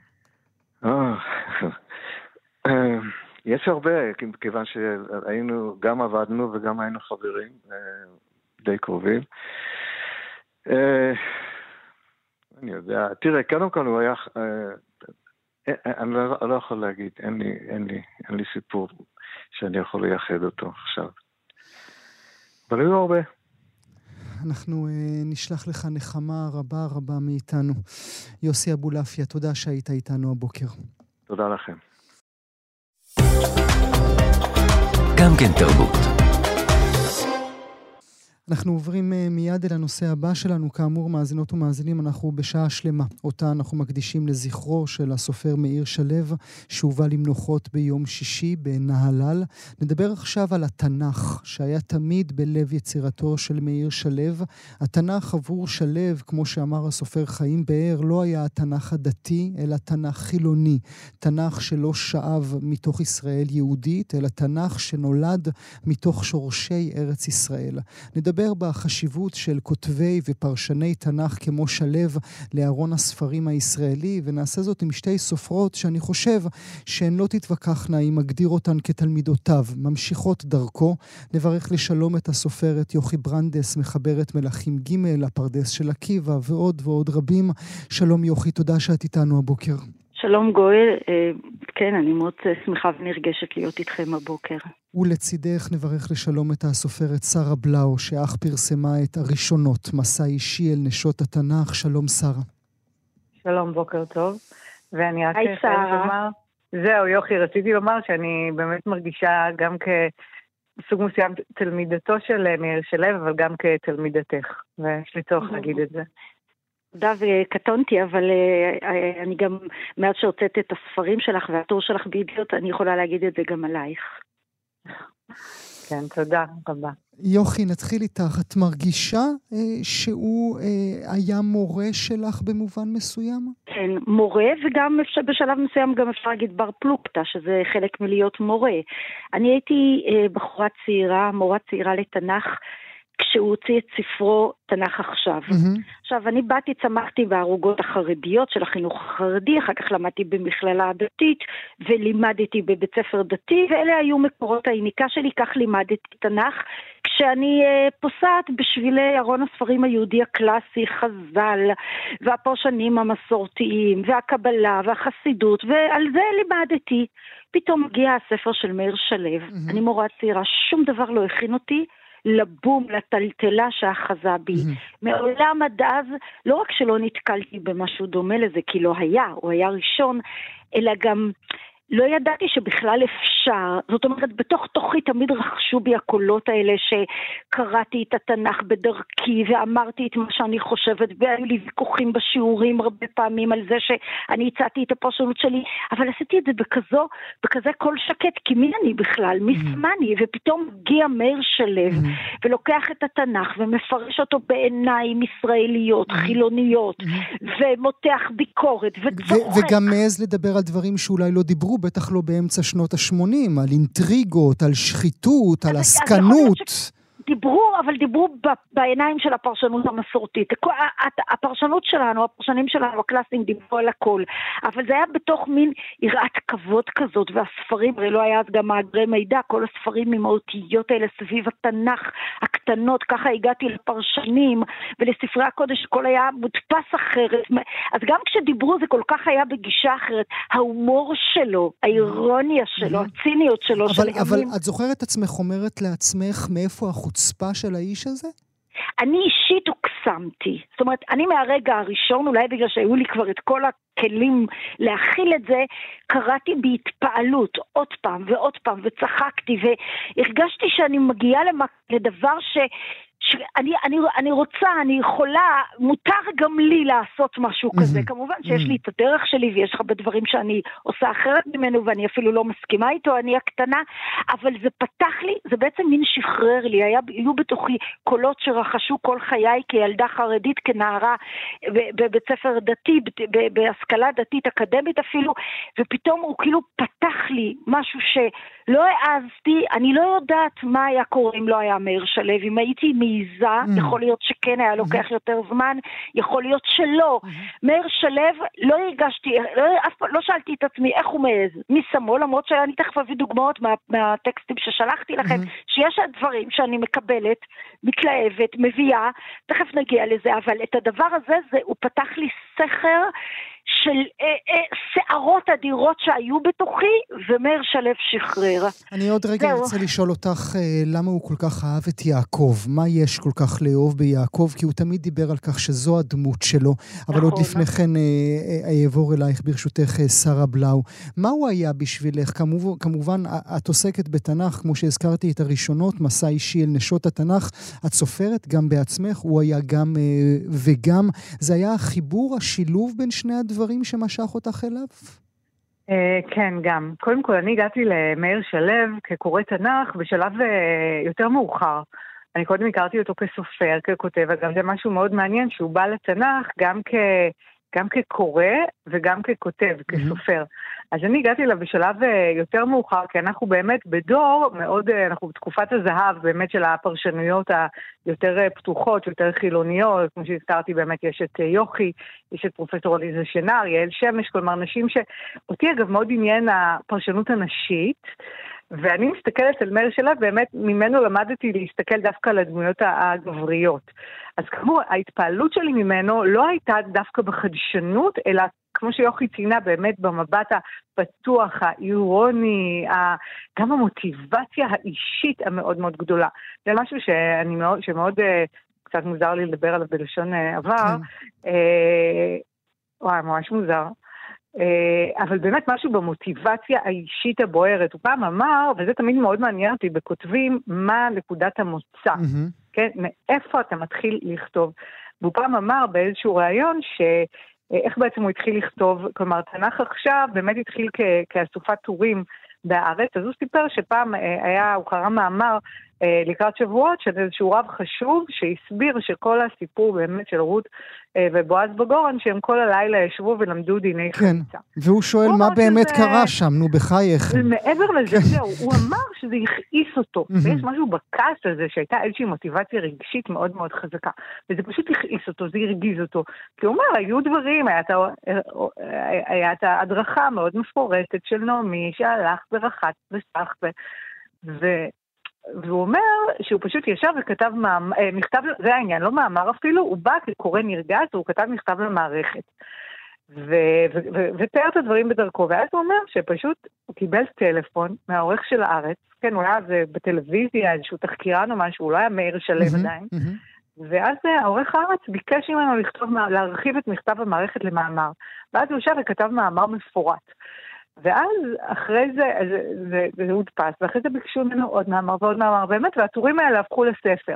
אה, יש הרבה, כיוון שהיינו, גם עבדנו וגם היינו חברים אה, די קרובים. אה, אני יודע, תראה, קודם כל הוא היה, אני לא, לא יכול להגיד, אין לי, אין לי, אין לי סיפור שאני יכול לייחד אותו עכשיו. אבל היו הרבה. אנחנו uh, נשלח לך נחמה רבה רבה מאיתנו. יוסי אבולעפיה, תודה שהיית איתנו הבוקר. תודה לכם. גם כן תרבות. אנחנו עוברים אה, מיד אל הנושא הבא שלנו. כאמור, מאזינות ומאזינים, אנחנו בשעה שלמה. אותה אנחנו מקדישים לזכרו של הסופר מאיר שלו, שהובא למנוחות ביום שישי בנהלל. נדבר עכשיו על התנ"ך, שהיה תמיד בלב יצירתו של מאיר שלו. התנ"ך עבור שלו, כמו שאמר הסופר חיים באר, לא היה התנ"ך הדתי, אלא תנ"ך חילוני. תנ"ך שלא שאב מתוך ישראל יהודית, אלא תנ"ך שנולד מתוך שורשי ארץ ישראל. נדבר נדבר בחשיבות של כותבי ופרשני תנ"ך כמו שלו לארון הספרים הישראלי, ונעשה זאת עם שתי סופרות שאני חושב שהן לא תתווכחנה אם מגדיר אותן כתלמידותיו, ממשיכות דרכו. נברך לשלום את הסופרת יוכי ברנדס, מחברת מלכים ג', הפרדס של עקיבא ועוד ועוד רבים. שלום יוכי, תודה שאת איתנו הבוקר. שלום גואל, אה, כן, אני מאוד שמחה ונרגשת להיות איתכם הבוקר. ולצידך נברך לשלום את הסופרת שרה בלאו, שאך פרסמה את הראשונות, מסע אישי אל נשות התנ"ך. שלום שרה. שלום, בוקר טוב. ואני רק היי שרה. זהו, יוכי, רציתי לומר שאני באמת מרגישה גם כסוג מסוים תלמידתו של מאיר שלו, אבל גם כתלמידתך, ויש לי צורך להגיד את זה. תודה וקטונתי, אבל uh, אני גם, מאז שהוצאת את הספרים שלך והטור שלך בידיעות, אני יכולה להגיד את זה גם עלייך. כן, תודה רבה. יוכי, נתחיל איתך. את מרגישה אה, שהוא אה, היה מורה שלך במובן מסוים? כן, מורה, וגם אפשר, בשלב מסוים גם אפשר להגיד בר פלוגתא, שזה חלק מלהיות מורה. אני הייתי אה, בחורה צעירה, מורה צעירה לתנ"ך. כשהוא הוציא את ספרו תנ"ך עכשיו. Mm-hmm. עכשיו, אני באתי, צמחתי בערוגות החרדיות של החינוך החרדי, אחר כך למדתי במכללה הדתית ולימדתי בבית ספר דתי, ואלה היו מקורות היניקה שלי, כך לימדתי תנ"ך. כשאני uh, פוסעת בשבילי ארון הספרים היהודי הקלאסי, חז"ל, והפרשנים המסורתיים, והקבלה, והחסידות, ועל זה לימדתי. פתאום הגיע הספר של מאיר שלו, mm-hmm. אני מורה צעירה, שום דבר לא הכין אותי. לבום, לטלטלה שאחזה בי. מעולם עד אז, לא רק שלא נתקלתי במשהו דומה לזה, כי לא היה, הוא היה ראשון, אלא גם לא ידעתי שבכלל אפשר, זאת אומרת, בתוך תוכי תמיד רכשו בי הקולות האלה שקראתי את התנ"ך בדרכי ואמרתי את מה שאני חושבת, והיו לי ויכוחים בשיעורים הרבה פעמים על זה שאני הצעתי את הפרשנות שלי, אבל עשיתי את זה בכזו, בכזה קול שקט, כי מי אני בכלל? מי סמני? Mm-hmm. ופתאום מגיע מאיר שלו mm-hmm. ולוקח את התנ"ך ומפרש אותו בעיניים ישראליות, mm-hmm. חילוניות, ומותח ביקורת וצוחק. וגם מעז לדבר על דברים שאולי לא דיברו. דיברו, בטח לא באמצע שנות ה-80, על אינטריגות, על שחיתות, על עסקנות. דיברו, אבל דיברו בעיניים של הפרשנות המסורתית. הפרשנות שלנו, הפרשנים שלנו, הקלאסיים, דיברו על הכל. אבל זה היה בתוך מין יראת כבוד כזאת, והספרים, הרי לא היה אז גם מאגרי מידע, כל הספרים עם האותיות האלה סביב התנ"ך הקטנות, ככה הגעתי לפרשנים ולספרי הקודש, הכל היה מודפס אחרת. אז גם כשדיברו זה כל כך היה בגישה אחרת. ההומור שלו, האירוניה שלו, הציניות שלו, אבל, של אבל ימים... את זוכרת עצמך אומרת לעצמך מאיפה החוצה? החוצפה של האיש הזה? אני אישית הוקסמתי. זאת אומרת, אני מהרגע הראשון, אולי בגלל שהיו לי כבר את כל הכלים להכיל את זה, קראתי בהתפעלות עוד פעם ועוד פעם, וצחקתי, והרגשתי שאני מגיעה לדבר ש... שאני אני, אני רוצה, אני יכולה, מותר גם לי לעשות משהו mm-hmm. כזה. כמובן שיש mm-hmm. לי את הדרך שלי ויש הרבה דברים שאני עושה אחרת ממנו ואני אפילו לא מסכימה איתו, אני הקטנה, אבל זה פתח לי, זה בעצם מין שחרר לי, היה, היו בתוכי קולות שרכשו כל חיי כילדה חרדית, כנערה בבית ספר דתי, בהשכלה דתית אקדמית אפילו, ופתאום הוא כאילו פתח לי משהו שלא העזתי, אני לא יודעת מה היה קורה אם לא היה מאיר שלו, אם הייתי מ... מעיזה, mm. יכול להיות שכן היה לוקח mm-hmm. יותר זמן, יכול להיות שלא. Mm-hmm. מאיר שלו, לא הרגשתי, לא, פעם לא שאלתי את עצמי איך הוא מעז, מי שמו, למרות שאני תכף אביא דוגמאות מה, מהטקסטים ששלחתי לכם, mm-hmm. שיש דברים שאני מקבלת, מתלהבת, מביאה, תכף נגיע לזה, אבל את הדבר הזה, זה, הוא פתח לי סכר. של אה, אה, שערות אדירות שהיו בתוכי, ומאיר שלו שחרר. אני עוד רגע זהו. רוצה לשאול אותך אה, למה הוא כל כך אהב את יעקב. מה יש כל כך לאהוב ביעקב? כי הוא תמיד דיבר על כך שזו הדמות שלו. אבל נכון. עוד לפני כן אעבור אלייך, ברשותך, שרה בלאו. מה הוא היה בשבילך? כמובן, כמובן, את עוסקת בתנ"ך, כמו שהזכרתי את הראשונות, מסע אישי אל נשות התנ"ך. את סופרת גם בעצמך, הוא היה גם וגם. זה היה החיבור, השילוב בין שני הדברים. דברים שמשך אותך אליו? Uh, כן, גם. קודם כל, אני הגעתי למאיר שלו כקורא תנ"ך בשלב uh, יותר מאוחר. אני קודם הכרתי אותו כסופר, ככותב, אגב, זה משהו מאוד מעניין, שהוא בא לתנ"ך גם, כ, גם כקורא וגם ככותב, mm-hmm. כסופר. אז אני הגעתי אליו בשלב אה, יותר מאוחר, כי אנחנו באמת בדור מאוד, אה, אנחנו בתקופת הזהב באמת של הפרשנויות היותר אה, פתוחות, יותר חילוניות, כמו שהזכרתי באמת יש את יוכי, יש את פרופסור עליזה שנר, יעל שמש, כלומר נשים שאותי אגב מאוד עניין הפרשנות הנשית. ואני מסתכלת על מאיר שלו, באמת ממנו למדתי להסתכל דווקא על הדמויות הגבריות. אז כאמור, ההתפעלות שלי ממנו לא הייתה דווקא בחדשנות, אלא כמו שיוכי ציינה, באמת במבט הפתוח, האירוני, גם המוטיבציה האישית המאוד מאוד גדולה. זה משהו שאני מאוד, שמאוד, אה, קצת מוזר לי לדבר עליו בלשון אה, עבר. כן. אה, וואי, ממש מוזר. אבל באמת משהו במוטיבציה האישית הבוערת. הוא פעם אמר, וזה תמיד מאוד מעניין אותי בכותבים, מה נקודת המוצא, mm-hmm. כן? מאיפה אתה מתחיל לכתוב. והוא פעם אמר באיזשהו ראיון ש... איך בעצם הוא התחיל לכתוב, כלומר, תנ"ך עכשיו באמת התחיל כאסופת טורים בהארץ, אז הוא סיפר שפעם אה, היה, הוא קרא מאמר אה, לקראת שבועות של איזשהו רב חשוב שהסביר שכל הסיפור באמת של רות אה, ובועז בגורן, שהם כל הלילה ישבו ולמדו דיני כן, חמיצה. והוא שואל מה באמת שזה- קרה שם, נו בחייך. מעבר לזה, זהו, הוא אמר שזה הכעיס אותו. ויש משהו בכעס הזה שהייתה איזושהי מוטיבציה רגשית מאוד מאוד חזקה. וזה פשוט הכעיס אותו, זה הרגיז אותו. כי הוא אומר, היו דברים, היה את ההדרכה המאוד מפורטת של נעמי, שהלך ורחץ וסח ו... והוא אומר שהוא פשוט ישב וכתב מאמר, אה, מכתב, זה העניין, לא מאמר אפילו, הוא בא כקורא נרגש והוא כתב מכתב למערכת. ותיאר את הדברים בדרכו, ואז הוא אומר שפשוט הוא קיבל טלפון מהעורך של הארץ, כן, הוא היה אז בטלוויזיה, איזשהו תחקירן או משהו, הוא לא היה מאיר שלו עדיין. ואז אה, העורך הארץ ביקש ממנו לכתוב, להרחיב את מכתב המערכת למאמר, ואז הוא ישב וכתב מאמר מפורט. ואז אחרי זה, זה, זה, זה הודפס, ואחרי זה ביקשו ממנו עוד מאמר ועוד מאמר, באמת, והטורים האלה הפכו לספר,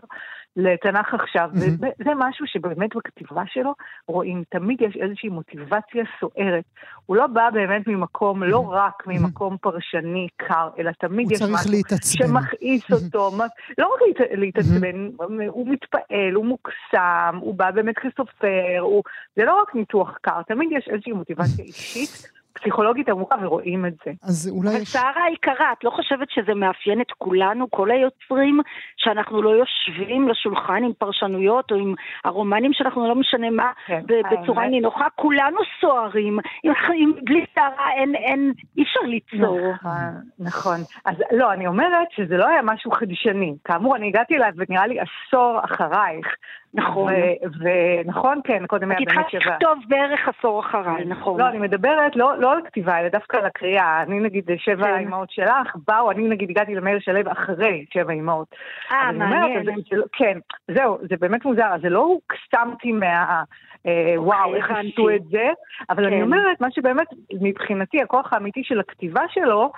לתנ"ך עכשיו, מהמם. וזה משהו שבאמת בכתיבה שלו רואים, תמיד יש איזושהי מוטיבציה סוערת. הוא לא בא באמת ממקום, לא רק ממקום פרשני קר, אלא תמיד יש משהו להתעצבן. שמכעיס אותו, מה- לא רק להת- להתעצבן, הוא מתפעל, הוא מוקסם, הוא בא באמת כסופר, הוא- זה לא רק ניתוח קר, תמיד יש איזושהי מוטיבציה אישית, פסיכולוגית עמוקה, ורואים את זה. אז אולי. שרה היקרה, את לא חושבת שזה מאפיין את כולנו, כל היוצרים, שאנחנו לא יושבים לשולחן עם פרשנויות או עם הרומנים שאנחנו לא משנה מה, כן, ב- בצורה האמת- נינוחה, כולנו סוערים. אם- אם בלי שרה אין, אין, אי אפשר ליצור. נכון, נכון. אז לא, אני אומרת שזה לא היה משהו חדשני. כאמור, אני הגעתי אליו ונראה לי עשור אחרייך. נכון. ונכון, כן, קודם היה את באמת התחלת שבע. לכתוב בערך עשור אחריי, נכון. לא, אני מדברת לא, לא על כתיבה, אלא דווקא על הקריאה. אני נגיד שבע כן. האימהות שלך, באו, אני נגיד הגעתי למאיר שלו אחרי שבע אימהות. אה, אני אומרת, מעניין. זה- לא- כן, זהו, זה באמת מוזר, זה לא הוקסמתי מה... אה, וואו, איך הבנתי. עשו את זה, אבל אני כן. אומרת, מה שבאמת, מבחינתי, הכוח האמיתי של הכתיבה שלו,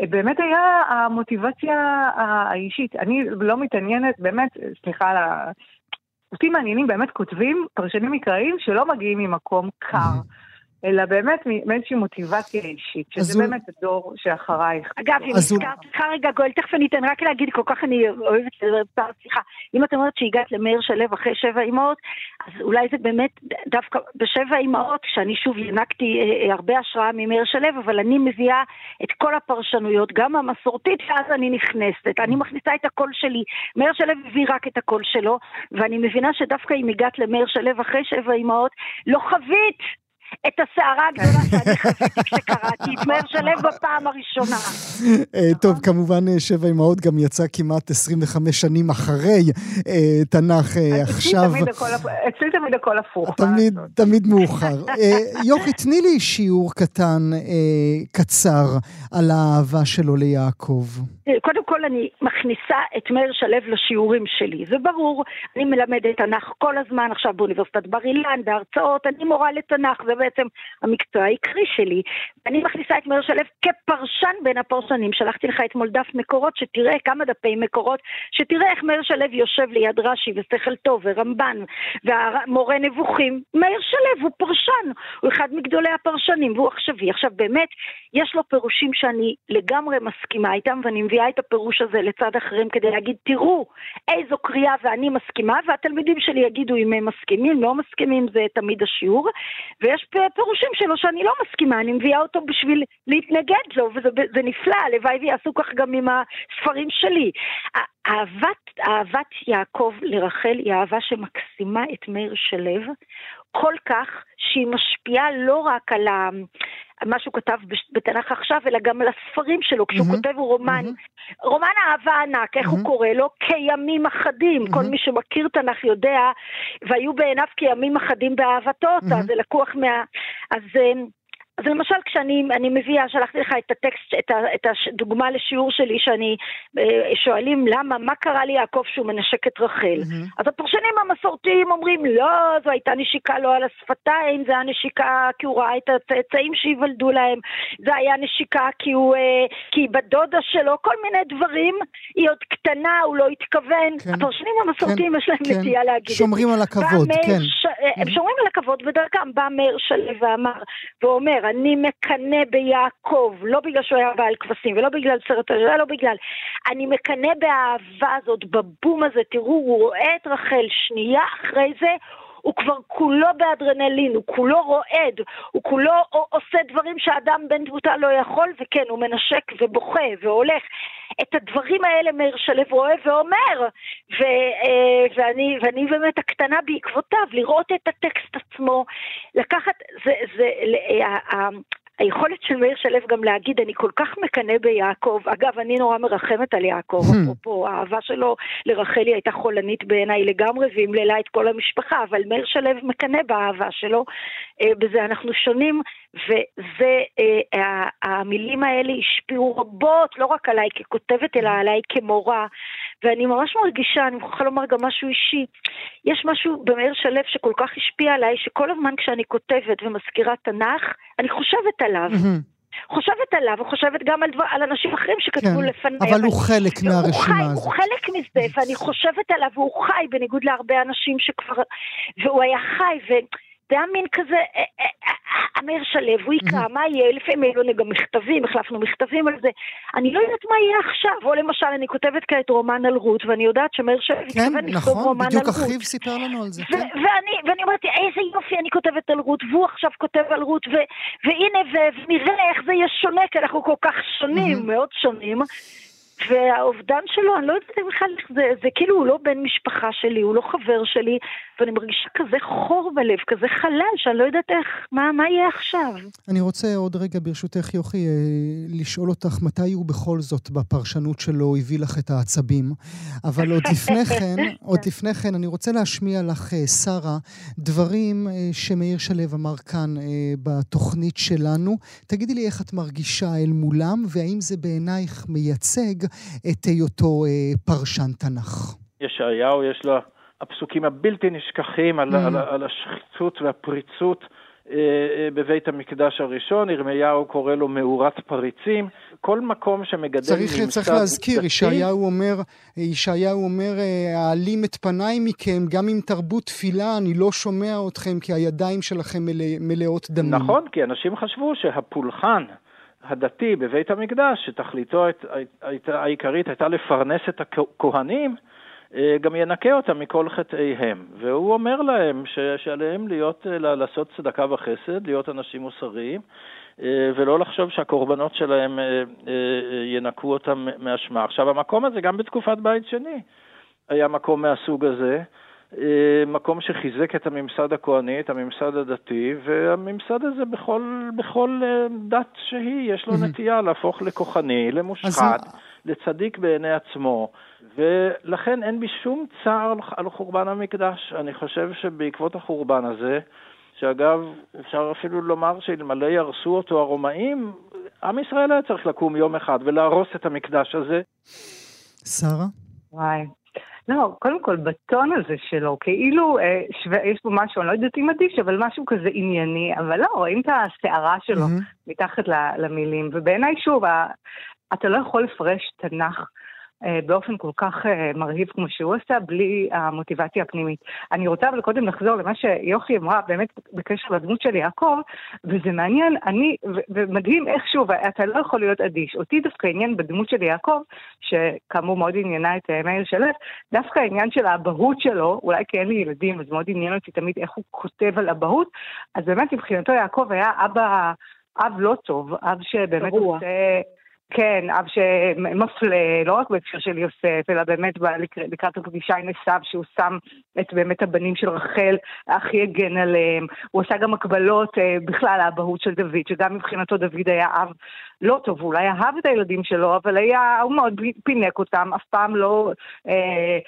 אה, באמת היה המוטיבציה האישית. אני לא מתעניינת, באמת, סליחה על ה... אותי מעניינים באמת כותבים, פרשנים מקראיים, שלא מגיעים ממקום קר, אלא באמת מאיזושהי מוטיבציה אישית, שזה הוא- באמת הדור שאחרייך. אגב, אם הזכרת, סליחה רגע גואל, תכף אני אתן רק להגיד, כל כך אני אוהבת לדבר, סליחה, אם את אומרת שהגעת למאיר שלו אחרי שבע אימהות, אז אולי זה באמת דווקא בשבע אימהות, שאני שוב ינקתי אה, אה, הרבה השראה ממאיר שלו, אבל אני מביאה את כל הפרשנויות, גם המסורתית, ואז אני נכנסת, אני מכניסה את הקול שלי, מאיר שלו הביא רק את הקול שלו, ואני מבינה שדווקא אם הגעת למאיר שלו אחרי שבע אימהות, לא חווית! את הסערה הגדולה שאני חוויתי כשקראתי את מאיר שלו בפעם הראשונה. אה, טוב, כמובן אה, שבע אמהות גם יצא כמעט 25 שנים אחרי אה, תנ"ך עכשיו. אצלי תמיד הכל הפוך. תמיד, מאוחר. יוכי, תני לי שיעור קטן, קצר, על האהבה שלו ליעקב. קודם כל אני מכניסה את מאיר שלו לשיעורים שלי, זה ברור, אני מלמדת תנ"ך כל הזמן, עכשיו באוניברסיטת בר אילן, בהרצאות, אני מורה לתנ"ך, זה בעצם המקצוע העיקרי שלי. אני מכניסה את מאיר שלו כפרשן בין הפרשנים, שלחתי לך אתמול דף מקורות, שתראה כמה דפי מקורות, שתראה איך מאיר שלו יושב ליד רש"י ושכל טוב ורמב"ן ומורה נבוכים. מאיר שלו הוא פרשן, הוא אחד מגדולי הפרשנים והוא עכשווי. עכשיו באמת, יש לו פירושים שאני לגמרי מסכימה איתם, ואני מביאה את הפירוש הזה לצד אחרים כדי להגיד, תראו איזו קריאה ואני מסכימה, והתלמידים שלי יגידו אם הם מסכימים, לא מסכימים, זה תמיד השיעור. ויש פירושים שלו שאני לא מסכימה, אני מביאה אותו בשביל להתנגד לו, וזה זה נפלא, הלוואי ויעשו כך גם עם הספרים שלי. אהבת, אהבת יעקב לרחל היא אהבה שמקסימה את מאיר שלו, כל כך שהיא משפיעה לא רק על ה... מה שהוא כתב בתנ"ך עכשיו, אלא גם על הספרים שלו, כשהוא מהמם, כותב הוא רומן, מהמם. רומן אהבה ענק, איך הוא מהמם. קורא לו? כימים אחדים. כל מהמם. מי שמכיר תנ"ך יודע, והיו בעיניו כימים אחדים באהבתו אותה, מהמם. זה לקוח מה... אז... אז למשל כשאני אני מביאה, שלחתי לך את הטקסט, את, ה, את הדוגמה לשיעור שלי שאני, אה, שואלים למה, מה קרה ליעקב שהוא מנשק את רחל? מהמם. אז הפרשנים המסורתיים אומרים, לא, זו הייתה נשיקה לא על השפתיים, זה היה נשיקה כי הוא ראה את הצאצאים שייוולדו להם, זה היה נשיקה כי, הוא, אה, כי היא בת דודה שלו, כל מיני דברים, היא עוד קטנה, הוא לא התכוון. כן, הפרשנים המסורתיים כן, יש להם כן. נטייה להגיד את זה. שומרים על הכבוד, כן. ש... הם שומרים על הכבוד בדרכם. בא מאיר שלו ואמר, ואומר, אני מקנא ביעקב, לא בגלל שהוא היה בעל כבשים, ולא בגלל סרט הזה, לא בגלל. אני מקנא באהבה הזאת, בבום הזה, תראו, הוא רואה את רחל שנייה אחרי זה, הוא כבר כולו באדרנלין, הוא כולו רועד, הוא כולו עושה דברים שאדם בן תמותה לא יכול, וכן, הוא מנשק ובוכה והולך. את הדברים האלה מאיר שלו רואה ואומר, ו, אה, ואני, ואני באמת הקטנה בעקבותיו, לראות את הטקסט עצמו, לקחת, זה, זה, אה, היכולת של מאיר שלו גם להגיד, אני כל כך מקנא ביעקב, אגב, אני נורא מרחמת על יעקב, hmm. אפרופו, האהבה שלו לרחלי הייתה חולנית בעיניי לגמרי, והמללה את כל המשפחה, אבל מאיר שלו מקנא באהבה שלו, אה, בזה אנחנו שונים, וזה, אה, המילים האלה השפיעו רבות, לא רק עליי ככותבת, אלא עליי כמורה, ואני ממש מרגישה, אני מוכרחה לומר גם משהו אישי, יש משהו במאיר שלו שכל כך השפיע עליי, שכל הזמן כשאני כותבת ומזכירה תנ"ך, אני חושבת עליו. חושבת עליו, וחושבת גם על, דבר, על אנשים אחרים שכתבו כן, לפניי. אבל הוא חלק מהרשימה הזאת. הוא חלק מזה, ואני חושבת עליו, והוא חי, בניגוד להרבה אנשים שכבר... והוא היה חי, ו... זה היה מין כזה, אמיר שלו, הוא יקרא, מה יהיה? לפעמים היו לנו גם מכתבים, החלפנו מכתבים על זה. אני לא יודעת מה יהיה עכשיו. או למשל, אני כותבת כעת רומן על רות, ואני יודעת שמאיר שלו מתכוון לכתוב נכון, רומן על רות. כן, נכון, בדיוק אחיו סיפר לנו על זה, כן. ואני אומרת, איזה יופי, אני כותבת על רות, והוא עכשיו כותב על רות, והנה, ונראה איך זה יהיה שונה, כי אנחנו כל כך שונים, מאוד שונים. והאובדן שלו, אני לא יודעת בכלל איך זה, זה כאילו הוא לא בן משפחה שלי, הוא לא חבר שלי, ואני מרגישה כזה חור בלב, כזה חלל, שאני לא יודעת איך, מה, מה יהיה עכשיו. אני רוצה עוד רגע, ברשותך, יוכי, אה, לשאול אותך מתי הוא בכל זאת בפרשנות שלו הביא לך את העצבים, אבל עוד לפני כן, <laughs> עוד לפני כן, אני רוצה להשמיע לך, אה, שרה, דברים אה, שמאיר שלו אמר כאן בתוכנית שלנו. תגידי לי איך את מרגישה אל מולם, והאם זה בעינייך מייצג את היותו פרשן תנ"ך. ישעיהו יש לו הפסוקים הבלתי נשכחים על, mm. על, על השחיצות והפריצות אה, אה, בבית המקדש הראשון, ירמיהו קורא לו מאורת פריצים, כל מקום שמגדל צריך, ממסד... צריך להזכיר, ישעיהו אומר, ישעיהו אומר, אה, אעלים את פניי מכם, גם אם תרבו תפילה, אני לא שומע אתכם, כי הידיים שלכם מלא, מלאות דמים. נכון, כי אנשים חשבו שהפולחן הדתי בבית המקדש, שתכליתו העיקרית הייתה לפרנס את הכהנים, אה, גם ינקה אותם מכל חטאיהם. והוא אומר להם ש, שעליהם להיות, אה, לעשות צדקה וחסד, להיות אנשים מוסריים, אה, ולא לחשוב שהקורבנות שלהם ינקו אותם מאשמה. עכשיו, המקום הזה, גם בתקופת בית שני, היה מקום מהסוג הזה. מקום שחיזק את הממסד הכהני, את הממסד הדתי, והממסד הזה בכל, בכל דת שהיא, יש לו נטייה להפוך לכוחני, למושחת, אז... לצדיק בעיני עצמו. ולכן אין בי שום צער על חורבן המקדש. אני חושב שבעקבות החורבן הזה, שאגב, אפשר אפילו לומר שאלמלא ירסו אותו הרומאים, עם ישראל היה צריך לקום יום אחד ולהרוס את המקדש הזה. שרה? וואי. לא, קודם כל, בטון הזה שלו, כאילו אה, שווה, יש בו משהו, אני לא יודעת אם אדיש, אבל משהו כזה ענייני, אבל לא, רואים את הסערה שלו mm-hmm. מתחת למילים, ובעיניי, שוב, אתה לא יכול לפרש תנ"ך באופן כל כך אה, מרהיב כמו שהוא עשה, בלי המוטיבציה הפנימית. אני רוצה אבל קודם לחזור למה שיוכי אמרה, באמת בקשר לדמות של יעקב, וזה מעניין, אני, ומדהים איך שוב, אתה לא יכול להיות אדיש. אותי דווקא עניין בדמות של יעקב, שכאמור מאוד עניינה את אה, מאיר שלו, דווקא העניין של האבהות שלו, אולי כי אין לי ילדים, אז מאוד עניין אותי תמיד איך הוא כותב על אבהות, אז באמת מבחינתו יעקב היה אבא... אב לא טוב, אב שבאמת עושה... כן, אב שמפלה, לא רק בהקשר של יוסף, אלא באמת לקראת הפגישה עם עשיו, שהוא שם את באמת הבנים של רחל, הכי הגן עליהם. הוא עשה גם הקבלות אה, בכלל לאבהות של דוד, שגם מבחינתו דוד היה אב לא טוב, הוא אולי אהב את הילדים שלו, אבל היה, הוא מאוד פינק אותם, אף פעם לא, אה,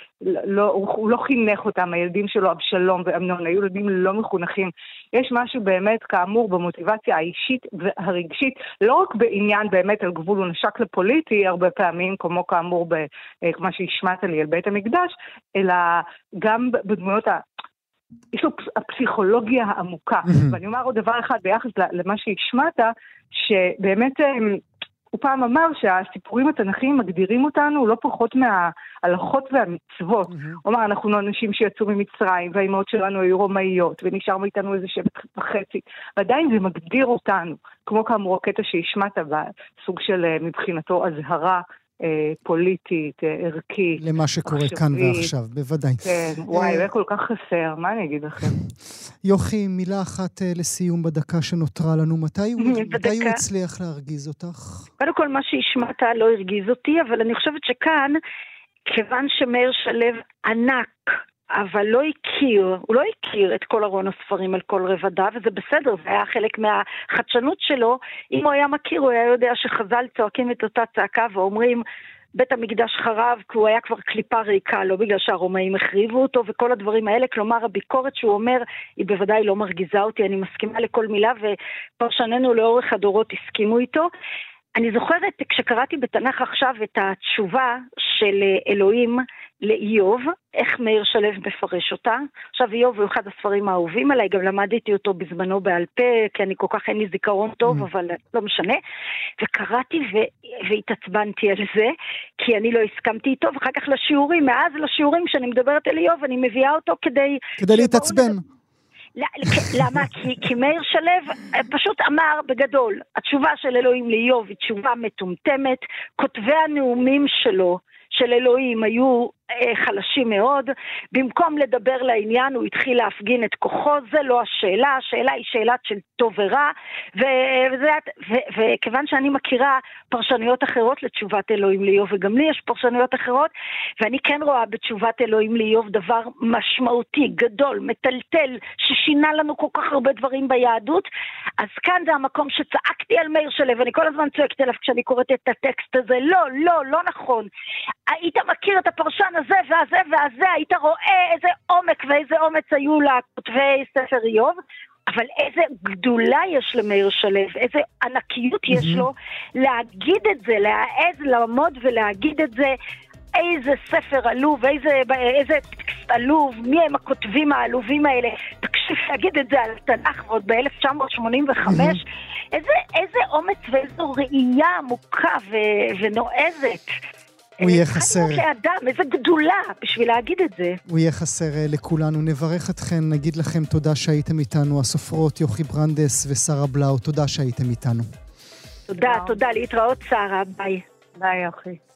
לא הוא, הוא לא חינך אותם, הילדים שלו, אבשלום ואמנון, היו ילדים לא מחונכים. יש משהו באמת, כאמור, במוטיבציה האישית והרגשית, לא רק בעניין באמת על גבול הוא נשק לפוליטי הרבה פעמים, כמו כאמור, ב, אה, כמו שהשמעת לי על בית המקדש, אלא גם בדמויות ה... יש לו הפסיכולוגיה העמוקה. ואני אומר עוד דבר אחד ביחס למה שהשמעת, שבאמת אמ, הוא פעם אמר שהסיפורים התנ"כיים מגדירים אותנו לא פחות מההלכות והמצוות. Mm-hmm. אמר, אנחנו לא אנשים שיצאו ממצרים, והאימהות שלנו היו רומאיות, ונשארנו איתנו איזה שבט וחצי, ועדיין זה מגדיר אותנו, כמו כאמור הקטע שהשמעת בסוג של אה, מבחינתו אזהרה אה, פוליטית, אה, ערכית. למה שקורה מחשבית. כאן ועכשיו, בוודאי. כן, וואי, זה כל כך חסר, מה אני אגיד לכם? <laughs> יוכי, מילה אחת לסיום בדקה שנותרה לנו. מתי הוא, <laughs> מתי הוא הצליח להרגיז אותך? קודם כל, מה שהשמעת לא הרגיז אותי, אבל אני חושבת שכאן, כיוון שמאיר שלו ענק אבל לא הכיר, הוא לא הכיר את כל ארון הספרים על כל רבדיו, וזה בסדר, זה היה חלק מהחדשנות שלו. אם הוא היה מכיר, הוא היה יודע שחז"ל צועקים את אותה צעקה ואומרים, בית המקדש חרב כי הוא היה כבר קליפה ריקה, לא בגלל שהרומאים החריבו אותו וכל הדברים האלה. כלומר, הביקורת שהוא אומר היא בוודאי לא מרגיזה אותי, אני מסכימה לכל מילה, ופרשנינו לאורך הדורות הסכימו איתו. אני זוכרת כשקראתי בתנ"ך עכשיו את התשובה של אלוהים לאיוב, איך מאיר שלו מפרש אותה. עכשיו איוב הוא אחד הספרים האהובים עליי, גם למדתי אותו בזמנו בעל פה, כי אני כל כך אין לי זיכרון טוב, mm. אבל לא משנה. וקראתי ו- והתעצבנתי על זה, כי אני לא הסכמתי איתו, ואחר כך לשיעורים, מאז לשיעורים שאני מדברת על איוב, אני מביאה אותו כדי... כדי להתעצבן. למה? כי, כי מאיר שלו אה, פשוט אמר בגדול, התשובה של אלוהים לאיוב היא תשובה מטומטמת, כותבי הנאומים שלו של אלוהים היו חלשים מאוד. במקום לדבר לעניין, הוא התחיל להפגין את כוחו, זה לא השאלה, השאלה היא שאלה של טוב ורע, וכיוון שאני מכירה פרשנויות אחרות לתשובת אלוהים לאיוב, וגם לי יש פרשנויות אחרות, ואני כן רואה בתשובת אלוהים לאיוב דבר משמעותי, גדול, מטלטל, ששינה לנו כל כך הרבה דברים ביהדות, אז כאן זה המקום שצעקתי על מאיר שלו, ואני כל הזמן צועקת אליו כשאני קוראת את הטקסט הזה, לא, לא, לא נכון. היית מכיר את הפרשן הזה והזה והזה, היית רואה איזה עומק ואיזה אומץ היו לכותבי ספר איוב, אבל איזה גדולה יש למאיר שלו, איזה ענקיות יש לו להגיד את זה, להעז לעמוד ולהגיד את זה. איזה ספר עלוב, איזה, איזה טקסט עלוב, מי הם הכותבים העלובים האלה. תקשיב, להגיד את זה על תנ"ך ועוד ב-1985, איזה, איזה אומץ ואיזו ראייה עמוקה ו- ונועזת. הוא יהיה חסר. חיים כאדם, איזה גדולה בשביל להגיד את זה. הוא יהיה חסר אה, לכולנו. נברך אתכן, נגיד לכם תודה שהייתם איתנו, הסופרות יוכי ברנדס ושרה בלאו, תודה שהייתם איתנו. תודה, תודה, להתראות שרה, ביי. ביי יוכי.